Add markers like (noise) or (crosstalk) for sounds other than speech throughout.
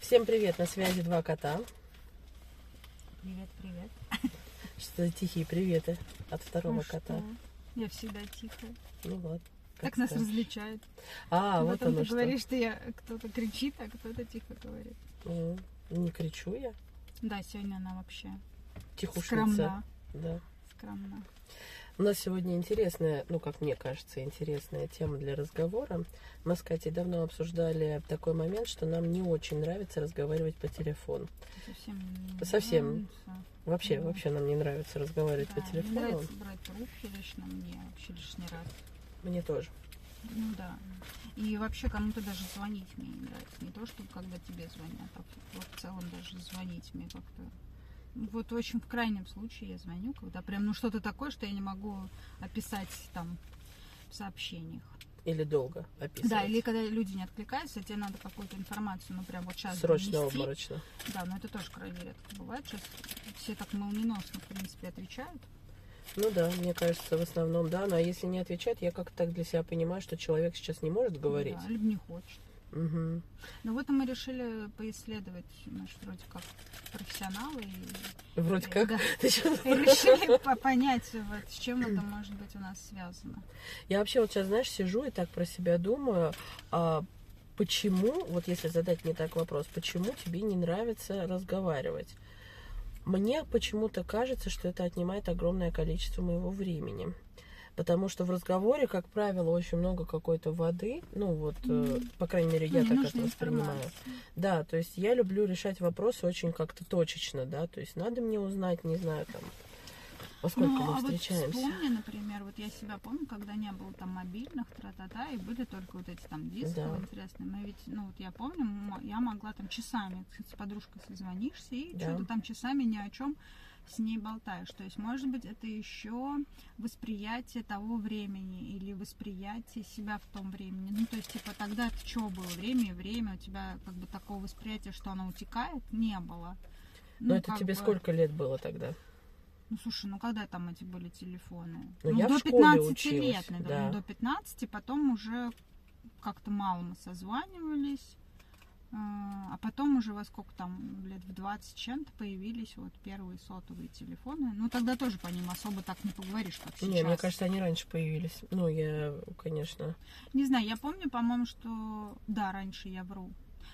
Всем привет, на связи два кота. Привет, привет. Что за тихие приветы от второго Ну кота. что? Я всегда тихая. Ну вот. Так как нас скажешь. различают. А, вот Потом оно ты что. говоришь, что я кто-то кричит, а кто-то тихо говорит. М, Не кричу я. Да, сегодня она вообще Тихушница. скромна. Да. Скромна. У нас сегодня интересная, ну, как мне кажется, интересная тема для разговора. Мы с Катей давно обсуждали такой момент, что нам не очень нравится разговаривать по телефону. Совсем не Совсем. нравится. Вообще, Мгм. вообще нам не нравится разговаривать Да, по Не телефону. нравится брать трубки лично мне вообще лишний раз. Мне тоже. Ну да. И вообще кому-то даже звонить мне не нравится. Не то, что когда тебе звонят, а вот в целом даже звонить мне как-то. Вот очень в крайнем случае я звоню, когда прям ну что-то такое, что я не могу описать там в сообщениях. Или долго описывать. Да, или когда люди не откликаются, тебе надо какую-то информацию, ну прям вот сейчас Срочно, донести. обморочно. Да, но это тоже крайне редко бывает. Сейчас все так молниеносно, в принципе, отвечают. Ну да, мне кажется, в основном да. Но а если не отвечать, я как-то так для себя понимаю, что человек сейчас не может говорить. Да, либо не хочет. Мгм. Ну вот мы решили поисследовать, мы же вроде как профессионалы. И, Вроде и- как. да, (laughs) и решили по- понять, вот, с чем это может быть у нас связано. Я вообще вот сейчас, знаешь, сижу и так про себя думаю, а почему, вот если задать мне так вопрос, почему тебе не нравится разговаривать? Мне почему-то кажется, что это отнимает огромное количество моего времени. Потому что в разговоре, как правило, очень много какой-то воды. Ну вот, э, Мгм. по крайней мере, я Не так это воспринимаю. информация. Да, то есть я люблю решать вопросы очень как-то точечно, да. То есть надо мне узнать, не знаю, там, во сколько ну, мы а вот встречаемся. вспомни, например, вот я себя помню, когда не было там мобильных, тра-та-та, и были только вот эти там диски Да. интересные. Мы ведь, ну вот я помню, я могла там часами с подружкой созвонишься и Да. что-то там часами ни о чем с ней болтаешь. То есть, может быть, это еще восприятие того времени или восприятие себя в том времени. Ну, то есть, типа, тогда это что было? Время и время. У тебя как бы такого восприятия, что оно утекает, не было. Но Ну, это тебе бы- сколько лет было тогда? ну, слушай, ну когда там эти были телефоны? Ну, Ну, я в до школе 15 училась, лет, наверное, да. до 15, потом уже как-то мало мы созванивались. Э, А потом уже во сколько там, лет в 20 чем-то появились вот первые сотовые телефоны. Ну, тогда тоже по ним особо так не поговоришь, как сейчас. Не, мне кажется, они раньше появились. Ну, я, конечно. Не знаю, я помню, по-моему, что... Да, раньше я вру.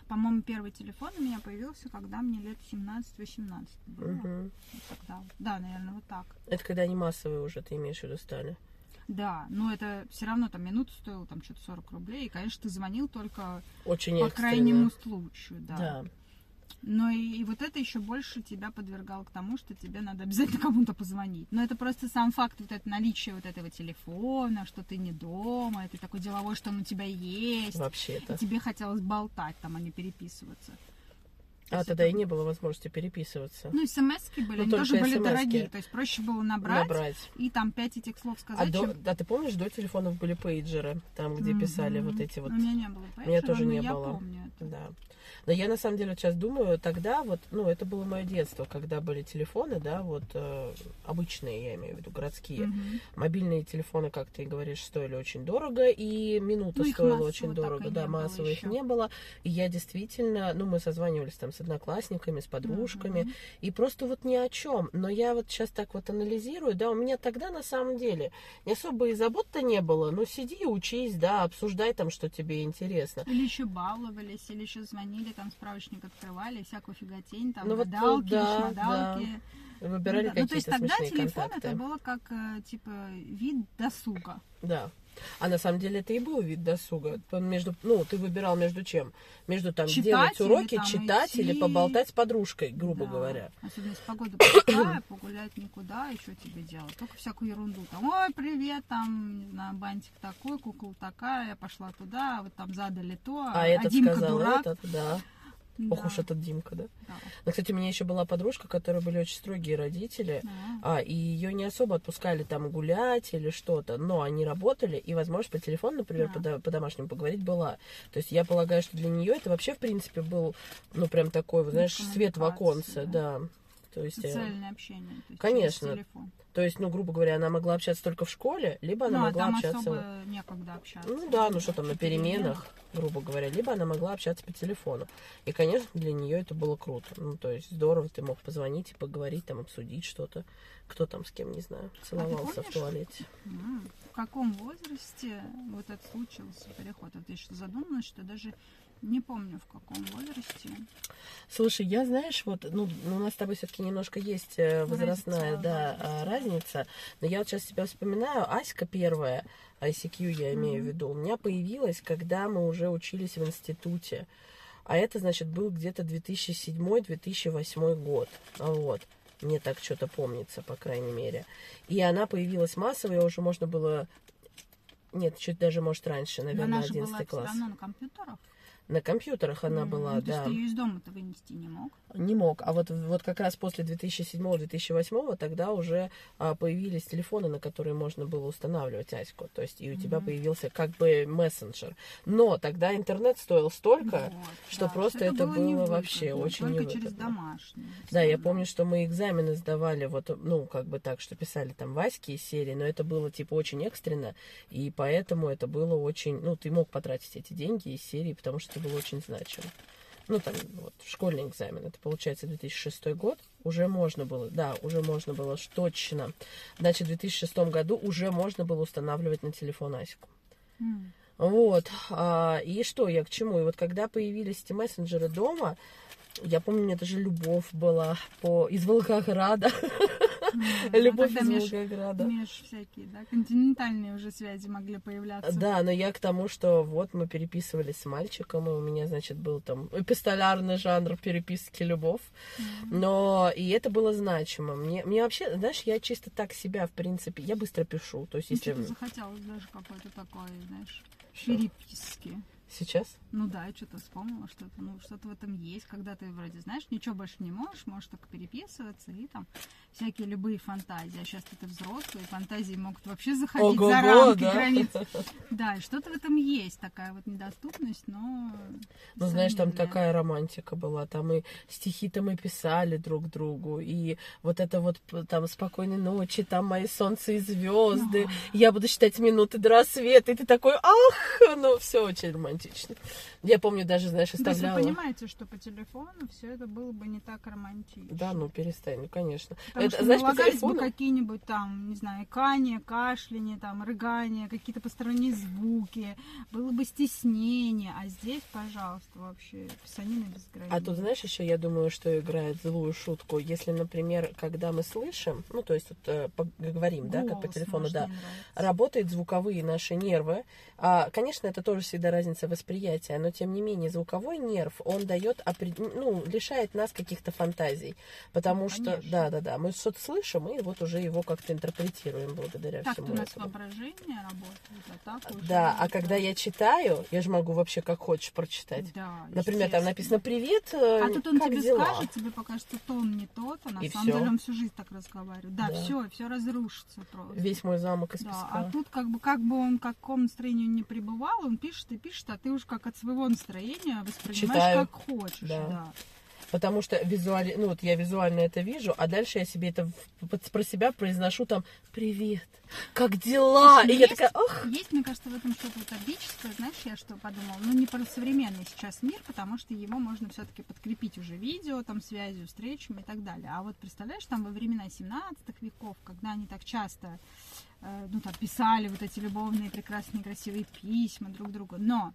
По-моему, первый телефон у меня появился, когда мне лет 17-18 было. мгм. Вот тогда. Да, наверное, вот так. Это когда они массовые уже, ты имеешь в виду, стали. Да, но это все равно там минута стоила там что-то 40 рублей. И, конечно, ты звонил только Очень по экстренно. крайнему случаю, да. Да. Но и, и вот это еще больше тебя подвергало к тому, что тебе надо обязательно (laughs) кому-то позвонить. Но это просто сам факт вот это наличие вот этого телефона, что ты не дома, ты такой деловой, что он у тебя есть. Вообще-то. Тебе хотелось болтать там, а не переписываться. То А тогда это- и не было возможности переписываться. Ну, и смс-ки были, Ну, они тоже были смс-ки. дорогие. То есть проще было набрать, Набрать. и там пять этих слов А, сказать, до, а ты помнишь, до телефонов были пейджеры, там, где писали вот эти вот... У меня не было меня пейджера, тоже но не я было. помню это. Да. Но я на самом деле вот сейчас думаю, тогда вот, ну, это было мое детство, когда были телефоны, да, вот э, обычные, я имею в виду, городские. Мгм. Мобильные телефоны, как ты говоришь, стоили очень дорого, и минута Ну, стоила очень дорого. Да, массово их не было. И я действительно, ну, мы созванивались там с одноклассниками, с подружками, Мгм. и просто вот ни о чем. Но я вот сейчас так вот анализирую, да, у меня тогда на самом деле не особо и забот-то не было. Ну, сиди, учись, да, обсуждай там, что тебе интересно. Или еще баловались, или еще звонили, там справочник открывали, всякую фиготень, там Ну, вот, гадалки, да, шмадалки. Выбирали Ну, да. Ну, то есть какие-то тогда телефон контакты. это было как, э, типа, вид досуга. Да. А на самом деле это и был вид досуга. Между, ну, ты выбирал между чем? Между там Читать делать или уроки, там читать идти. или поболтать с подружкой, грубо Да. говоря. Особенно если погода плохая, погулять никуда, и что тебе делать? Только всякую ерунду. Там, ой, привет, там, не знаю, бантик такой, кукла такая, я пошла туда, вот там задали то, А, этот Димка сказал дурак. этот, да. Ох Да, уж этот Димка, да. да, Но, кстати, у меня еще была подружка, которая были очень строгие родители. да. А, и ее не особо отпускали там гулять или что-то, но они работали, и возможность по телефону, например, Да. по, по домашнему поговорить была. То есть я полагаю, что для нее это вообще, в принципе, был, ну, прям такой, вот, знаешь, свет в оконце, Коммуникация, да. То есть, э, Социальное общение. То есть Конечно. через телефон. то есть, ну, грубо говоря, она могла общаться только в школе, либо она ну, а могла там общаться... особо некогда общаться. Ну да, ну что там, на переменах, грубо говоря, либо она могла общаться по телефону. И, конечно, для нее это было круто. Ну, то есть здорово, ты мог позвонить и поговорить, там, обсудить что-то. Кто там с кем, не знаю, целовался в помнишь? туалете. М, В каком возрасте вот это случился переход? Вот я что задумалась, что даже не помню в каком возрасте. Слушай, я, знаешь, вот, ну, ну, у нас с тобой все-таки немножко есть э, возрастная, Разница в да, а, разница. Но я вот сейчас себя вспоминаю, Аська первая, ICQ я имею в Мгм. виду, у меня появилась, когда мы уже учились в институте. А это, значит, был где-то 2007-2008 год. Вот. Мне так что-то помнится, по крайней мере. И она появилась массово, ее уже можно было... Нет, чуть даже, может, раньше, Но наверное, она же 11 была все класс. равно на компьютерах. На компьютерах она М, была, ну, То да. есть ты ее из дома-то вынести не мог. Не мог. А вот, вот как раз после 2007-2008 тогда уже а, появились телефоны, на которые можно было устанавливать Аську. То есть и у тебя Мгм. появился как бы мессенджер. Но тогда интернет стоил столько, Вот, что да, просто это не было выгодно, вообще очень Только через домашний. Да, я помню, что мы экзамены сдавали, вот, ну, как бы так, что писали там Васьки из серии, но это было, типа, очень экстренно, и поэтому это было очень, ну, ты мог потратить эти деньги из серии, потому что это было очень значимо. Ну, там, вот, школьный экзамен, это, получается, 2006 год, уже можно было, да, уже можно было, точно. Значит, в 2006 году уже можно было устанавливать на телефон Аську. М. Вот. а, и что я к чему? И вот когда появились эти мессенджеры дома, я помню, у меня даже любовь была по... из Волгограда. (laughs) Любовь из Волгограда. меж всякие, да, континентальные уже связи могли появляться. Да, но я к тому, что вот мы переписывались с мальчиком, и у меня, значит, был там эпистолярный жанр переписки любовь. Но и это было значимо. Мне, мне вообще, знаешь, я чисто так себя, в принципе, я быстро пишу. То есть, Ну, если захотелось даже какой-то такой, знаешь, переписки. Сейчас, Ну да, я что-то вспомнила, что-то, ну, что-то в этом есть, когда ты вроде, знаешь, ничего больше не можешь, можешь только переписываться и там всякие любые фантазии. А сейчас ты взрослый, фантазии могут вообще заходить Ого-го, за рамки да. границ. (laughs) Да, и что-то в этом есть, такая вот недоступность, но... Ну, знаешь, там такая романтика была. Там и стихи-то мы писали друг другу. И вот это вот там спокойной ночи, там мои солнце и звезды. Я буду считать минуты до рассвета. И ты такой, ах, ну, все очень романтично симпатичный. Я помню, даже, знаешь, Ну, То есть вы оставляла. понимаете, что по телефону все это было бы не так романтично. Да, ну перестань, ну конечно. Потому Это, что знаешь, по налагались бы телефону. какие-нибудь там, не знаю, икание, кашляне, там, рыгание, какие-то посторонние звуки, было бы стеснение, а здесь, пожалуйста, вообще писанина без границ. А тут, знаешь, еще я думаю, что играет злую шутку. Если, например, когда мы слышим, ну, то есть вот, э, говорим, да, как по Голос, телефону, да, работают звуковые наши нервы. А, конечно, это тоже всегда разница восприятия, но тем не менее звуковой нерв, он дает, ну, лишает нас каких-то фантазий, потому Ну, что, конечно. да, да, да, мы что-то слышим и вот уже его как-то интерпретируем благодаря Так всему у нас этому. воображение работает, а так уже... Да, а когда я читаю, я же могу вообще как хочешь прочитать. Да, Например, там написано «Привет, э, А тут он как тебе дела?» скажет, тебе покажется тон не тот, а на И самом всё. деле он всю жизнь так разговаривает. Да, Да. все, все разрушится просто. Весь мой замок из Да, песка. а тут как бы как бы он в каком настроении не пребывал, он пишет и пишет, а ты уж как от своего настроения воспринимаешь Читаю. как хочешь. Да. Да. Потому что визуально, ну вот я визуально это вижу, а дальше я себе это про себя произношу там «Привет, как дела?» И я такая «Ах!» Есть, мне кажется, в этом что-то утопическое. Знаешь, я что подумала? Ну, не про современный сейчас мир, потому что его можно все-таки подкрепить уже видео, там, связью, встречами и так далее. А вот представляешь, там во времена 17 веков, когда они так часто, э, ну, там, писали вот эти любовные, прекрасные, красивые письма друг другу, но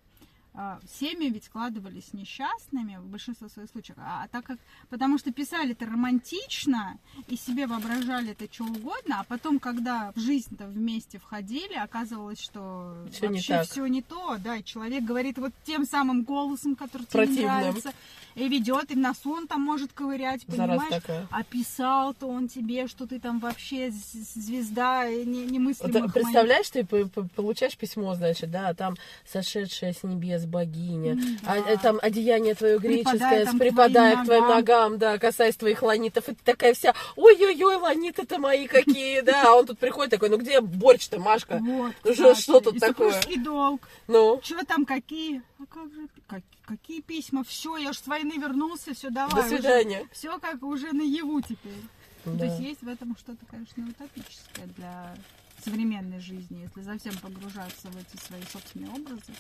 семьи ведь складывались несчастными в большинстве своих случаев, а, так как, потому что писали это романтично и себе воображали это что угодно, а потом, когда в жизнь-то вместе входили, оказывалось, что Всё не вообще так. все не то, да, и человек говорит вот тем самым голосом, который тебе не нравится, и ведет, и в носу он там может ковырять, понимаешь? А писал-то он тебе, что ты там вообще звезда не- немыслимых представляешь, ты п- п- получаешь письмо, значит, да, а там сошедшая с небес богиня, а, да. э, там одеяние твое Припадая греческое, припадая твоим к твоим ногам. ногам, да, касаясь твоих ланитов, и ты такая вся, ой-ой-ой, ланиты-то мои какие, (laughs) да, а он тут приходит такой, ну где борщ-то, Машка? Вот, Ну что- тут и такое? долг. Ну, Что там, какие? А как же, как- какие письма? Все, я уж с войны вернулся, все, давай. До свидания. Все как уже наяву теперь. То Да. есть есть в этом что-то, конечно, утопическое для современной жизни, если совсем погружаться в эти свои собственные образы.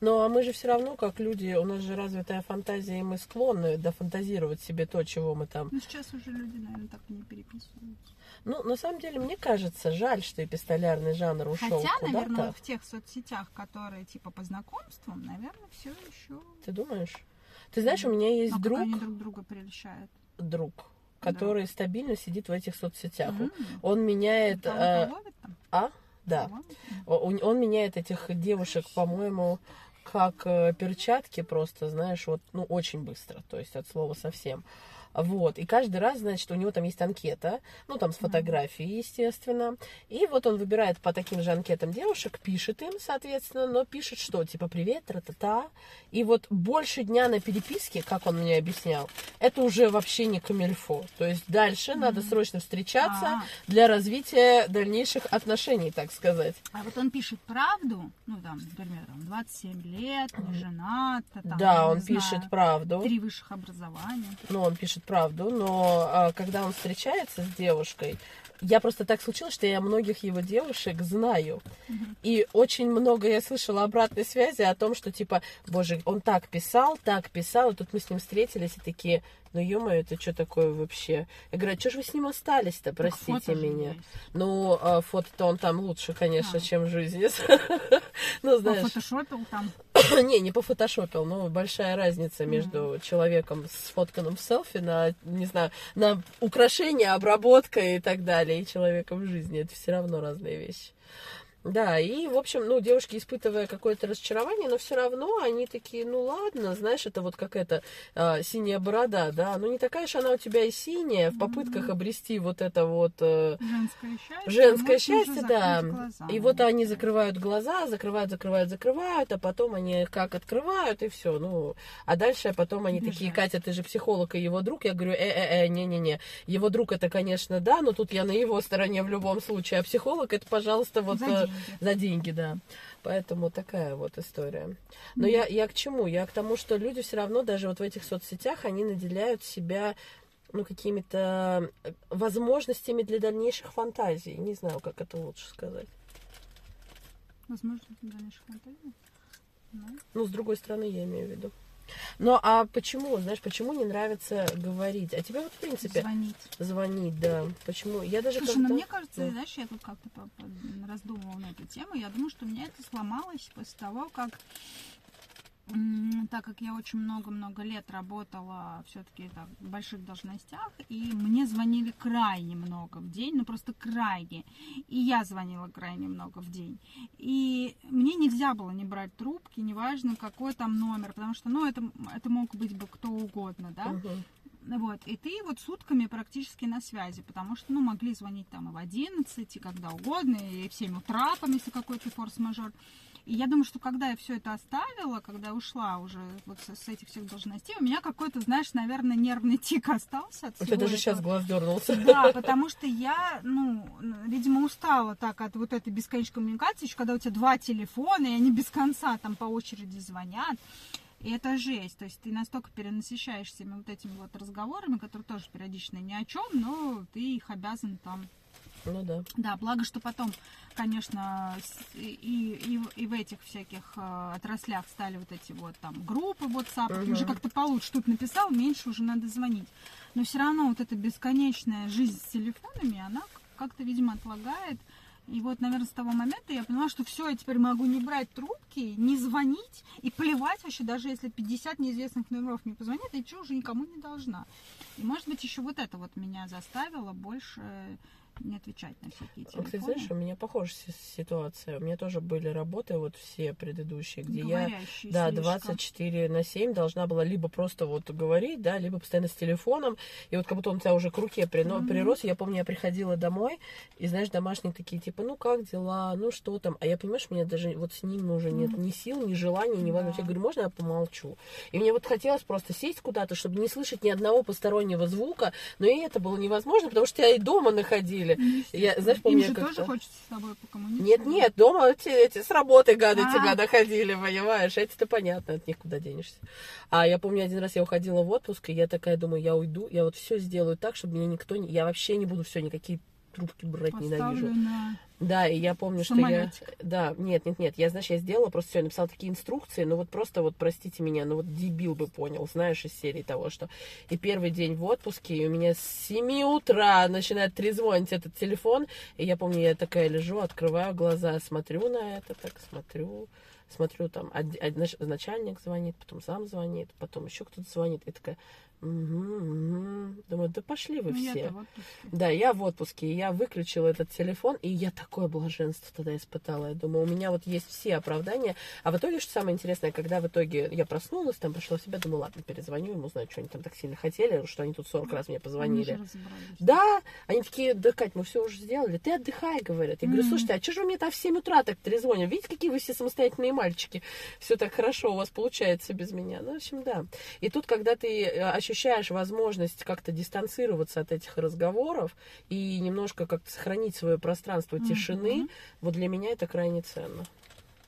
Ну, а мы же все равно, как люди, у нас же развитая фантазия, и мы склонны дофантазировать себе то, чего мы там... Но сейчас уже люди, наверное, так не переписываются. Ну, на самом деле, мне кажется, жаль, что эпистолярный жанр ушел Хотя, куда-то. наверное, вот в тех соцсетях, которые типа по знакомствам, наверное, все еще. Ты думаешь? Ты знаешь, у меня есть а друг, они друг друга прельщают. друг, который стабильно сидит в этих соцсетях. М. Он меняет... Ловят там? а? Да. Кого? Он, он меняет этих девушек, по-моему, как э, перчатки просто, знаешь, вот, ну, очень быстро, то есть от слова совсем. Вот, и каждый раз, значит, у него там есть анкета, ну, там с фотографией, естественно, и вот он выбирает по таким же анкетам девушек, пишет им, соответственно, но пишет что, типа, привет, тра-та-та, и вот больше дня на переписке, как он мне объяснял, это уже вообще не камильфо, то есть дальше надо срочно встречаться А. для развития дальнейших отношений, так сказать. А вот он пишет правду, ну там, например, он 27 лет, не женат, там, да, он не пишет знаю, правду. три высших образования. Ну, он пишет правду, но а, когда он встречается с девушкой, я просто так случилось, что я многих его девушек знаю. И очень много я слышала обратной связи о том, что типа, боже, он так писал, так писал, и тут мы с ним встретились и такие, ну ё-моё, это что такое вообще? Я говорю, а что же вы с ним остались-то, простите фото меня? Ну, а, фото-то он там лучше, конечно, А. чем жизни. (laughs) Ну, знаешь. Пофотошопил там. (laughs) Не, не пофотошопил, но большая разница между человеком сфотканным в селфи на, не знаю, на украшение, обработка и так далее, и человеком в жизни. Это все равно разные вещи. Да, и, в общем, ну, девушки, испытывая какое-то разочарование, но все равно они такие, ну, ладно, знаешь, это вот какая-то а, синяя борода, да, ну, не такая же она у тебя и синяя, в попытках обрести вот это вот... э, Женское счастье. Женское счастье, да. глаза. И вот они закрывают глаза, закрывают, закрывают, закрывают, а потом они как открывают, и все. Ну, а дальше потом они Бежать. такие, Катя, ты же психолог и его друг. Я говорю, э-э-э, не-не-не. Его друг это, конечно, да, но тут я на его стороне в любом случае. А психолог это, пожалуйста, вот За э. За деньги, да. Поэтому такая вот история. Но я, я к чему? Я к тому, что люди все равно даже вот в этих соцсетях, они наделяют себя ну, какими-то э, возможностями для дальнейших фантазий. Не знаю, как это лучше сказать. Возможно, дальнейших фантазий. Ну, Ну, с другой стороны, я имею в виду. Ну, а почему, знаешь, почему не нравится говорить? А тебе вот, в принципе, звонить. звонить, да. Почему? Я даже Слушай, ну мне кажется, Да. знаешь, я тут как-то раздумывала на эту тему. Я думаю, что у меня это сломалось после того, как так как я очень много-много лет работала все-таки в больших должностях, и мне звонили крайне много в день, ну просто крайне. И я звонила крайне много в день. И мне нельзя было не брать трубки, неважно какой там номер, потому что, ну, это, это мог быть бы кто угодно, да. Мгм. Вот, и ты вот сутками практически на связи, потому что, ну, могли звонить там и в 11, и когда угодно, и в 7 утра, там, если какой-то форс-мажор. И я думаю, что когда я все это оставила, когда ушла уже вот с, этих всех должностей, у меня какой-то, знаешь, наверное, нервный тик остался от У тебя даже этого. сейчас глаз дернулся. Да, потому что я, ну, видимо, устала так от вот этой бесконечной коммуникации, еще когда у тебя два телефона, и они без конца там по очереди звонят. И это жесть. То есть ты настолько перенасыщаешься вот этими вот разговорами, которые тоже периодично ни о чем, но ты их обязан там Ну да. да, благо, что потом, конечно, и, и, в- и в этих всяких э, отраслях стали вот эти вот там группы WhatsApp, Мгм. уже как-то получше. Тут написал, меньше уже надо звонить. Но все равно вот эта бесконечная жизнь с телефонами, она как-то, видимо, отлагает. И вот, наверное, с того момента я поняла, что все, я теперь могу не брать трубки, не звонить и плевать вообще, даже если 50 неизвестных номеров мне позвонят, я чего уже никому не должна. И, может быть, еще вот это вот меня заставило больше не отвечать на всякие Ну, телефоны. Кстати, знаешь, у меня похожая си- ситуация. У меня тоже были работы, вот все предыдущие, где я Говорящие Да, слишком. 24 на 7 должна была либо просто вот говорить, да, либо постоянно с телефоном. И вот как будто он у тебя уже к руке прино- Мгм. прирос. Я помню, я приходила домой, и, знаешь, домашние такие, типа, ну как дела, ну что там. А я, понимаешь, у меня даже вот с ним уже нет ни сил, ни желания, ни возможности. Да. Я говорю, можно я помолчу? И мне вот хотелось просто сесть куда-то, чтобы не слышать ни одного постороннего звука. Но и это было невозможно, потому что тебя и дома находили. Ходили. Ну, Я, знаешь, помню, Им же тоже хочется с тобой покоммуницировать. Нет, нет, дома эти, эти с работы гады А. тебя находили, понимаешь? Эти-то понятно, от них куда денешься. А я помню, один раз я уходила в отпуск, и я такая думаю, я уйду, я вот все сделаю так, чтобы меня никто не... Я вообще не буду все, никакие трубки брать ненавижу. на... Да, и я помню, что я... Самолетик. Да, нет, нет, нет, я, знаешь, я сделала просто все, написала такие инструкции, ну вот просто вот, простите меня, ну вот дебил бы понял, знаешь, из серии того, что... И первый день в отпуске, и у меня с 7 утра начинает трезвонить этот телефон, и я помню, я такая лежу, открываю глаза, смотрю на это, так смотрю, смотрю, там, начальник звонит, потом сам звонит, потом еще кто-то звонит, и такая, угу, угу. думаю, да пошли вы все. Да, я в отпуске, и я выключила этот телефон, и я такое блаженство тогда испытала. Я думаю, у меня вот есть все оправдания. А в итоге, что самое интересное, когда в итоге я проснулась, там пришла в себя, думаю, ладно, перезвоню ему, знаю, что они там так сильно хотели, что они тут 40 раз мне Они позвонили. Да, они такие, да, Кать, мы все уже сделали, ты отдыхай, говорят. Я говорю, слушайте, а что же вы мне там в 7 утра так трезвонят? Видите, какие вы все самостоятельные мальчики? Все так хорошо у вас получается без меня. Ну, в общем, да. И тут, когда ты э, ощущаешь возможность как-то дистанцироваться от этих разговоров и немножко как-то сохранить свое пространство тишины, вот для меня это крайне ценно.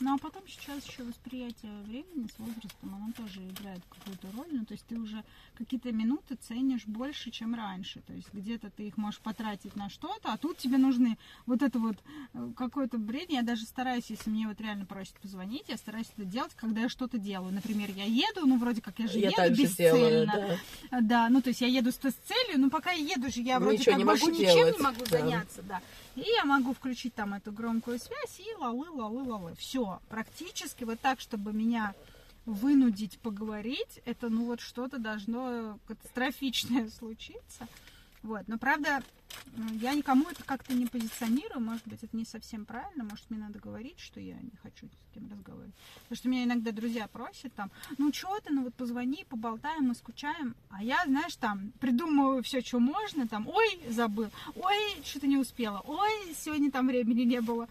Ну а потом сейчас еще восприятие времени с возрастом, оно тоже играет какую-то роль. Ну, то есть ты уже какие-то минуты ценишь больше, чем раньше. То есть где-то ты их можешь потратить на что-то, а тут тебе нужны вот это вот э, какое-то бред. Я даже стараюсь, если мне вот реально просят позвонить, я стараюсь это делать, когда я что-то делаю. Например, я еду, ну вроде как я же я еду бесцельно. делаю, да. Да, ну то есть я еду с, с целью, но пока я еду же, я Ну, вроде как не больше могу ничем делать, не могу да. заняться, да. И я могу включить там эту громкую связь и лалы, лалы, лалы. Все, практически вот так, чтобы меня вынудить поговорить, это ну вот что-то должно катастрофичное (laughs) случиться. Вот, но правда, я никому это как-то не позиционирую, может быть, это не совсем правильно, может, мне надо говорить, что я не хочу с кем разговаривать. Потому что меня иногда друзья просят там, ну что ты, ну вот позвони, поболтаем, мы скучаем. А я, знаешь, там придумываю все, что можно, там, ой, забыл, ой, что-то не успела, ой, сегодня там времени не было.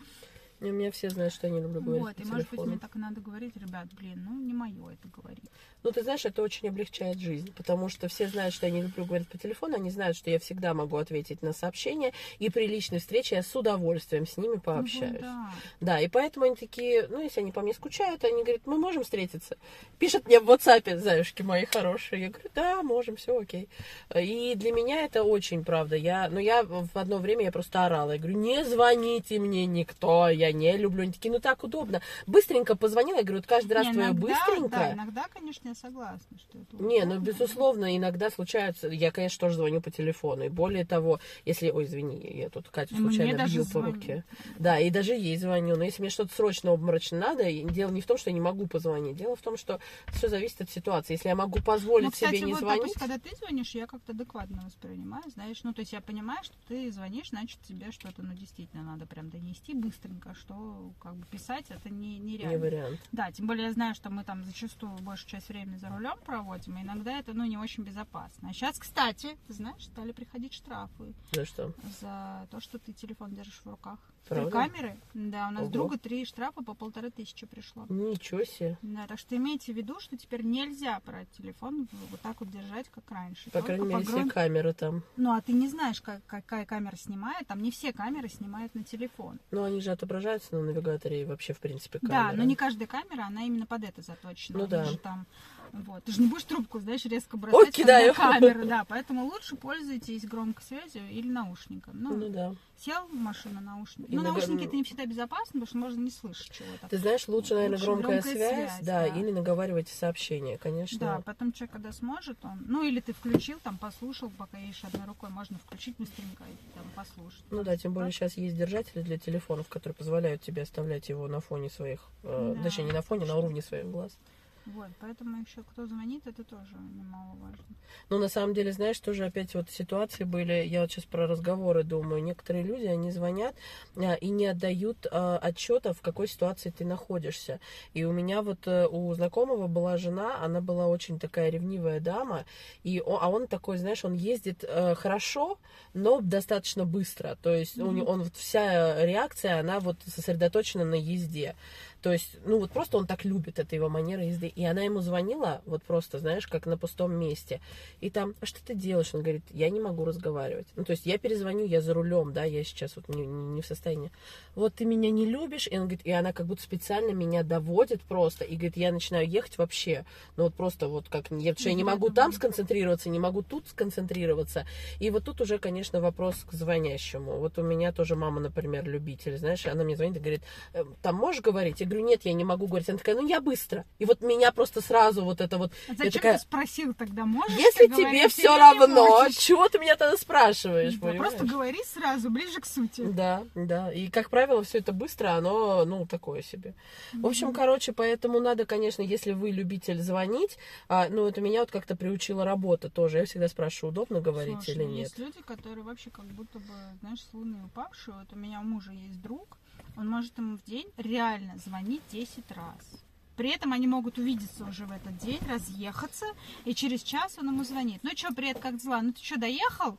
У меня все знают, что я не люблю говорить Вот, по и может быть мне так и надо говорить, ребят, блин, ну не мое это говорить. Ну, ты знаешь, это очень облегчает жизнь, потому что все знают, что я не люблю говорить по телефону, они знают, что я всегда могу ответить на сообщения, и при личной встрече я с удовольствием с ними пообщаюсь. Ну, да. Да, и поэтому они такие, ну, если они по мне скучают, они говорят, мы можем встретиться. Пишут мне в WhatsApp, заюшки мои хорошие. Я говорю, да, можем, все окей. И для меня это очень правда. Я, ну, я в одно время я просто орала. Я говорю, не звоните мне никто, я не люблю. Они такие, ну, так удобно. Быстренько позвонила, я говорю, вот каждый раз Не, твое иногда, быстренько. Да, иногда, конечно, я согласна, что это Не, ну удобно. безусловно, иногда случаются. Я, конечно, тоже звоню по телефону. И более того, если. Ой, извини, я тут Катю мне случайно бью по руке. Да, и даже ей звоню. Но если мне что-то срочно обморочно надо, дело не в том, что я не могу позвонить. Дело в том, что все зависит от ситуации. Если я могу позволить Ну, кстати, себе не вот, звонить. допустим, когда ты звонишь, я как-то адекватно воспринимаю, знаешь. Ну, то есть я понимаю, что ты звонишь, значит, тебе что-то, ну, действительно надо прям донести быстренько, что как бы писать это не, Не нереально. вариант. Да, тем более я знаю, что мы там зачастую большую часть времени за рулем проводим, и иногда это, ну, не очень безопасно. А сейчас, кстати, ты знаешь, стали приходить штрафы За что? за то, что ты телефон держишь в руках. Правда? Три камеры. Да, у нас Ого. друга три штрафа по полторы тысячи пришло. Ничего себе. Да, так что имейте в виду, что теперь нельзя брать телефон вот так вот держать, как раньше. По крайней мере, все камеры там. Ну, а ты не знаешь, как, какая камера снимает. Там не все камеры снимают на телефон. Ну, они же отображаются на навигаторе и вообще, в принципе, Да, камеры. но не каждая камера, она именно под это заточена. Ну да. же там, вот. Ты же не будешь трубку, знаешь, резко бросать там кидаю. на камеру, да. Поэтому лучше пользуйтесь громкосвязью или наушником. Ну, Ну да. сел в машину, наушники. Ну, на- наушники это не всегда безопасно, потому что можно не слышать чего-то. Ты знаешь, лучше, наверное, Лучше громкая, громкая связь, связь, да, да. или наговаривайте сообщения, конечно. Да, потом человек, когда сможет, он... Ну, или ты включил, там, послушал, пока едешь одной рукой, можно включить быстренько и там послушать. Ну да, тем более сейчас есть держатели для телефонов, которые позволяют тебе оставлять его на фоне своих, э, Да, точнее не на фоне, на уровне своих глаз. Вот, поэтому еще кто звонит, это тоже немаловажно. Ну, на самом деле, знаешь, тоже опять вот ситуации были, я вот сейчас про разговоры думаю, некоторые люди, они звонят а, и не отдают а, отчета, в какой ситуации ты находишься. И у меня вот э, у знакомого была жена, она была очень такая ревнивая дама, и а он такой, знаешь, он ездит э, хорошо, но достаточно быстро. То есть у Мгм. него- он вот вся реакция, она вот сосредоточена на езде. То есть, ну вот просто он так любит, это его манера езды. И она ему звонила, вот просто, знаешь, как на пустом месте. И там, а что ты делаешь? Он говорит, я не могу разговаривать. Ну, то есть я перезвоню, я за рулем, да, я сейчас вот не, не, не в состоянии. Вот ты меня не любишь, и он говорит, и она как будто специально меня доводит просто, и говорит, я начинаю ехать вообще, ну вот просто вот как, я, я не могу там сконцентрироваться, не могу тут сконцентрироваться. И вот тут уже, конечно, вопрос к звонящему. Вот у меня тоже мама, например, любитель, знаешь, она мне звонит и говорит, «Э, там можешь говорить? Я говорю, нет, я не могу говорить. Она такая, ну я быстро. И вот меня просто сразу вот это вот... А зачем такая, ты спросил тогда, можешь Если тебе все равно, чего ты меня тогда спрашиваешь, Да, понимаешь? Просто говори сразу, ближе к сути. Да, да. И, как правило, все это быстро, оно, ну, такое себе. В общем, короче, поэтому надо, конечно, если вы любитель звонить, а, ну, это меня вот как-то приучила работа тоже. Я всегда спрашиваю, удобно говорить Слушай, или ну, нет. Есть люди, которые вообще как будто бы, знаешь, с луны упавшие. Вот у меня у мужа есть друг, он может ему в день реально звонить 10 раз. При этом они могут увидеться уже в этот день, разъехаться, и через час он ему звонит. Ну что, привет, как дела? Ну ты что, доехал?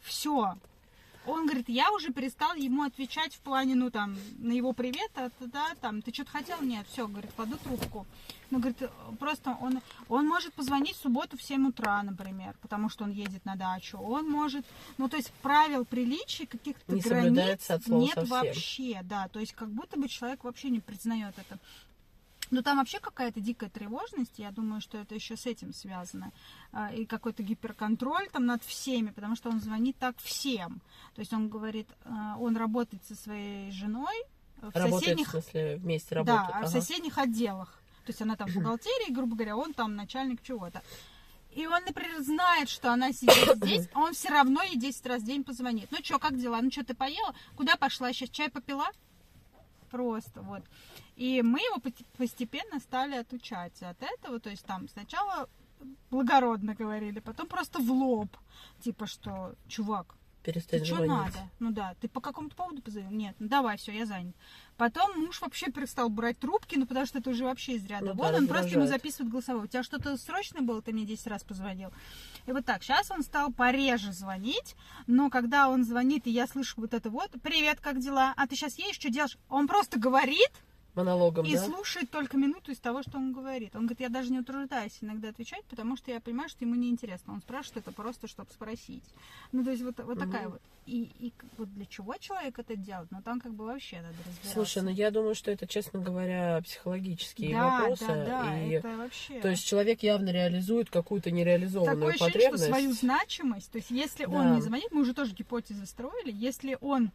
Все. Он говорит, я уже перестал ему отвечать в плане, ну там, на его привет, а, да, там, ты что-то хотел? Нет, все, говорит, кладу трубку. Ну, говорит, просто он, он может позвонить в субботу в 7 утра, например, потому что он едет на дачу. Он может, ну, то есть правил приличий, каких-то Не границ от слова нет совсем. вообще, да. То есть как будто бы человек вообще не признает это. Но там вообще какая-то дикая тревожность, я думаю, что это еще с этим связано. А, И какой-то гиперконтроль там над всеми, потому что он звонит так всем. То есть он говорит, а, он работает со своей женой в Работает, соседних в смысле, вместе работают. да, а в Ага. соседних отделах. То есть она там в бухгалтерии, грубо говоря, он там начальник чего-то. И он, например, знает, что она сидит (coughs) здесь, а он все равно ей 10 раз в день позвонит. Ну что, как дела? Ну что, ты поела? Куда пошла? Сейчас чай попила? Просто вот. И мы его постепенно стали отучать от этого. То есть там сначала благородно говорили, потом просто в лоб. Типа что, чувак, Перестать ты что звонить. надо? Ну да, ты по какому-то поводу позвонил? Нет, ну давай, все, я занят. Потом муж вообще перестал брать трубки, ну потому что это уже вообще из ряда Ну вон, да, он просто ему записывает голосовой. У тебя что-то срочное было, ты мне 10 раз позвонил. И вот так, сейчас он стал пореже звонить, но когда он звонит, и я слышу вот это вот, привет, как дела? А ты сейчас едешь, что делаешь? Он просто говорит, Монологом, и да? слушает только минуту из того, что он говорит. Он говорит, я даже не утруждаюсь иногда отвечать, потому что я понимаю, что ему неинтересно. Он спрашивает это просто, чтобы спросить. Ну, то есть вот, вот такая Мгм. вот. И, и вот для чего человек это делает? Ну, там как бы вообще надо разбираться. Слушай, ну я думаю, что это, честно говоря, психологические да, вопросы. да, да, и... это вообще... То есть человек явно реализует какую-то нереализованную Такое ощущение, потребность. что свою значимость, то есть если Да. он не звонит, мы уже тоже гипотезы строили, если он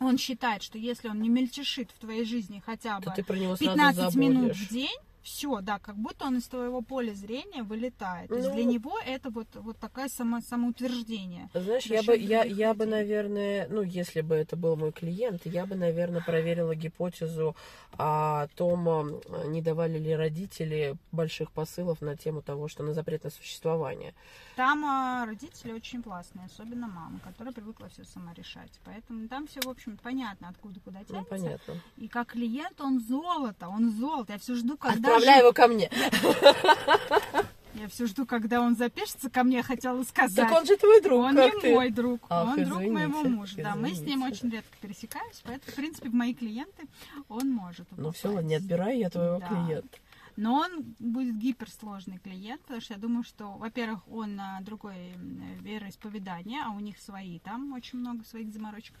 он считает, что если он не мельчешит в твоей жизни хотя бы то ты про него сразу 15 минут в день, все, да, как будто он из твоего поля зрения вылетает. То есть Ну. для него это вот, вот такое само, самоутверждение. Знаешь, я бы, я, я бы, наверное, ну, если бы это был мой клиент, я бы, наверное, проверила гипотезу о том, а, не давали ли родители больших посылов на тему того, что на запрет на существование. Там а, родители очень классные, особенно мама, которая привыкла все сама решать. Поэтому там все, в общем, понятно, откуда куда Ну, тянется. понятно. И как клиент он золото, он золото. Я все жду, когда Отправляй его ко мне. (laughs) Я все жду, когда он запишется ко мне, хотела сказать. Так он же твой друг, Он не ты? мой друг, Ах, он друг извините, моего мужа. Да, мы с ним извините. очень редко пересекаемся, поэтому, в принципе, мои клиенты он может. Ну все, ладно, не отбирай я твоего Да. клиента. Но он будет гиперсложный клиент, потому что я думаю, что, во-первых, он на другой м, вероисповедание, а у них свои, там очень много своих заморочек.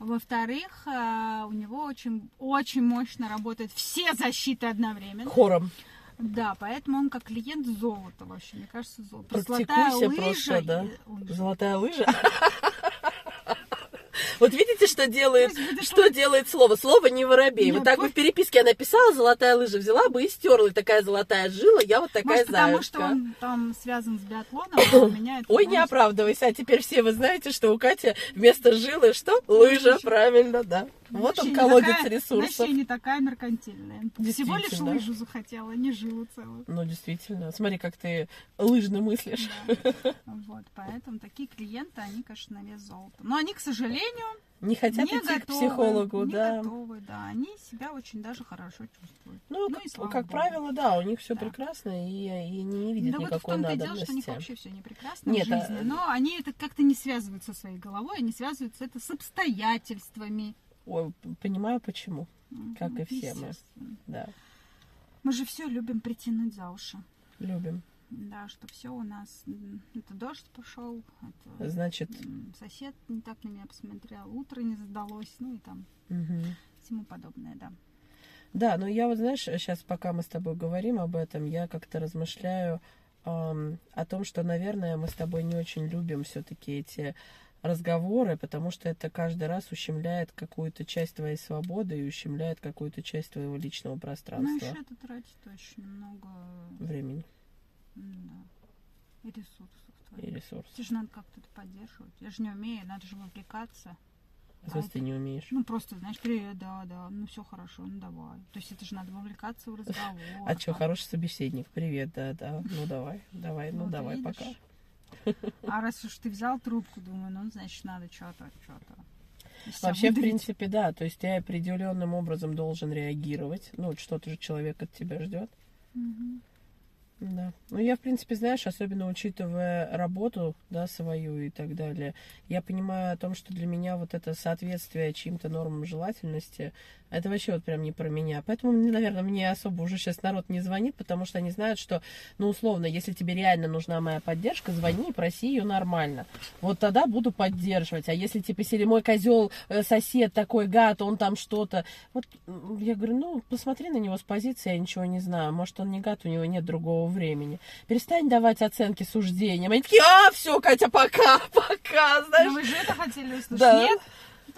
Во-вторых, а, у него очень, очень мощно работают все защиты одновременно. Хором. Да, поэтому он как клиент золото вообще, мне кажется, золото. Золотая Практикуйся лыжа просто, да. Золотая лыжа. (laughs) Вот видите, что делает, что делает слово? Слово не воробей. Нет, Вот так бы в переписке я написала золотая лыжа, взяла бы и стерла. И такая золотая жила, я вот такая Может, потому что он там связан с биатлоном, у меня это, Ой, не оправдывайся, а теперь все вы знаете, что у Кати вместо жилы что? Лыжа, правильно, да. Вот он колодец такая- ресурсов. Значит, я не такая меркантильная. Всего лишь лыжу захотела, не жилу целую. Ну, действительно, смотри, как ты лыжно мыслишь. Да. Вот, поэтому такие клиенты, они, конечно, на вес золота. Но они, к сожалению, Не хотят не идти готовы, к психологу, не да. готовы, да. Они себя очень даже хорошо чувствуют. Ну, Ну как, как богу. правило, да, у них все Да. прекрасно, и, и не, не видят да вот в никакой том-то и дело, что у них вообще все не прекрасно Нет, в а- жизни, но они это как-то не связывают со своей головой, они связывают это с обстоятельствами. Ой, понимаю, почему. Как Ну, и все мы. Да, Мы же все любим притянуть за уши. любим. Да, что все у нас. Это дождь пошел, это Значит, сосед не так на меня посмотрел, утро не задалось, ну и там мгм. всему подобное, да. Да, но я вот, знаешь, сейчас, пока мы с тобой говорим об этом, я как-то размышляю ам, о том, что, наверное, мы с тобой не очень любим все-таки эти разговоры, потому что это каждый раз ущемляет какую-то часть твоей свободы и ущемляет какую-то часть твоего личного Ну, пространства, еще это тратит очень много времени да, и ресурсов и твоих. ресурсов. Тебе же надо как-то это поддерживать. Я же не умею, надо же вовлекаться. А то есть ты не умеешь. Ну, просто, знаешь, привет, да, да, ну все хорошо, ну давай. То есть это же надо вовлекаться в разговор. (laughs) А что, хороший собеседник? Привет, да, да. Ну давай, давай, ну Вот давай, пока. А раз уж ты взял трубку, думаю, ну, значит, надо что-то, что-то. Вообще, в принципе, да. То есть ты определенным образом должен реагировать. Ну, что-то же человек от тебя ждет. Да. Ну, я, в принципе, знаешь, особенно учитывая работу, да, свою и так далее, я понимаю о том, что для меня вот это соответствие чьим-то нормам желательности, это вообще вот прям не про меня. Поэтому, наверное, мне особо уже сейчас народ не звонит, потому что они знают, что, ну, условно, если тебе реально нужна моя поддержка, звони и проси ее нормально. Вот тогда буду поддерживать. А если, типа, если мой козел, э, сосед такой гад, он там что-то... Вот я говорю, ну, посмотри на него с позиции, я ничего не знаю. Может, он не гад, у него нет другого времени. Перестань давать оценки суждениям. Они такие, а, все, Катя, пока, (laughs) пока, Ну, знаешь. вы же это хотели услышать? Да. Нет?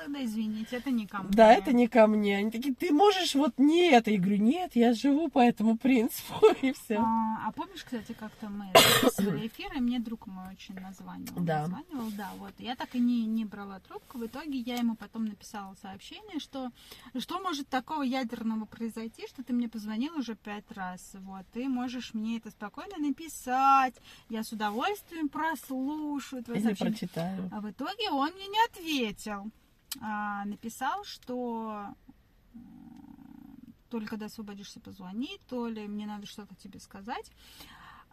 Тогда извините, это не ко мне. Да, это не ко мне. Они такие, ты можешь вот не это. Я говорю, нет, я живу по этому принципу, (laughs) и все. А, а помнишь, кстати, как-то мы записывали (coughs) эфир, и мне друг мой очень названивал. Да. Названивал, да, вот. Я так и не, не брала трубку. В итоге я ему потом написала сообщение, что что может такого ядерного произойти, что ты мне позвонил уже пять раз. Вот, ты можешь мне это спокойно написать. Я с удовольствием прослушаю твои не сообщения. прочитаю. А в итоге он мне не ответил. А, написал, что м, то ли когда освободишься, позвони, то ли мне надо что-то тебе сказать.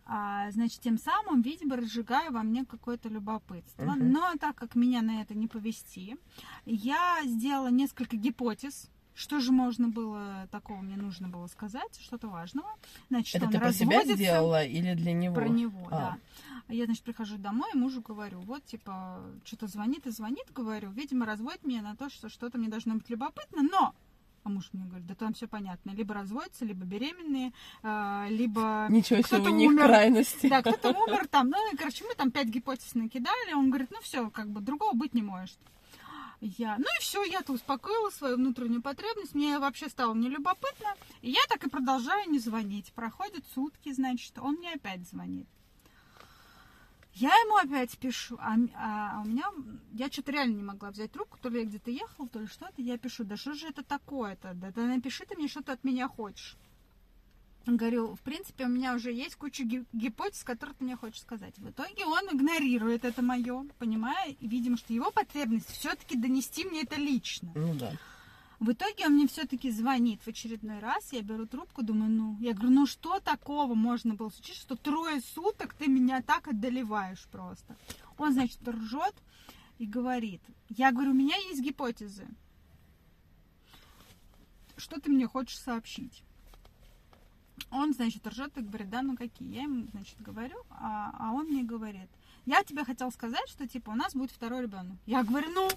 А, значит, тем самым, видимо, разжигая во мне какое-то любопытство. Мгм. Но так как меня на это не повести, я сделала несколько гипотез. Что же можно было такого мне нужно было сказать, что-то важного. Значит, Это он ты про себя сделала или для него? Про него, А. да. А Я, значит, прихожу домой и мужу говорю, вот, типа, что-то звонит и звонит, говорю, видимо, разводит меня на то, что что-то мне должно быть любопытно, но... А муж мне говорит, да там все понятно, либо разводятся, либо беременные, а, либо... Ничего себе, кто-то у них умер. крайности. Да, кто-то умер там, ну, и, короче, мы там пять гипотез накидали, он говорит, ну, все, как бы, другого быть не может. Я, ну и все, я-то успокоила свою внутреннюю потребность, мне вообще стало нелюбопытно, и я так и продолжаю не звонить. Проходят сутки, значит, он мне опять звонит. Я ему опять пишу, а, а- а у меня, я что-то реально не могла взять трубку, то ли я где-то ехала, то ли что-то, я пишу, да что же это такое-то, да, да напиши ты мне, что ты от меня хочешь. Говорю, в принципе, у меня уже есть куча ги- гипотез, которые ты мне хочешь сказать. В итоге он игнорирует это мое, понимая, и видимо, что его потребность все-таки донести мне это лично. Ну да. В итоге он мне все-таки звонит в очередной раз. Я беру трубку, думаю, ну, я говорю, ну что такого можно было случиться, что трое суток ты меня так одолеваешь просто. Он, значит, ржет и говорит, я говорю, у меня есть гипотезы. Что ты мне хочешь сообщить? Он, значит, ржет и говорит, да, ну какие? Я ему, значит, говорю, а, а он мне говорит, я тебе хотел сказать, что, типа, у нас будет второй ребенок. Я говорю, ну,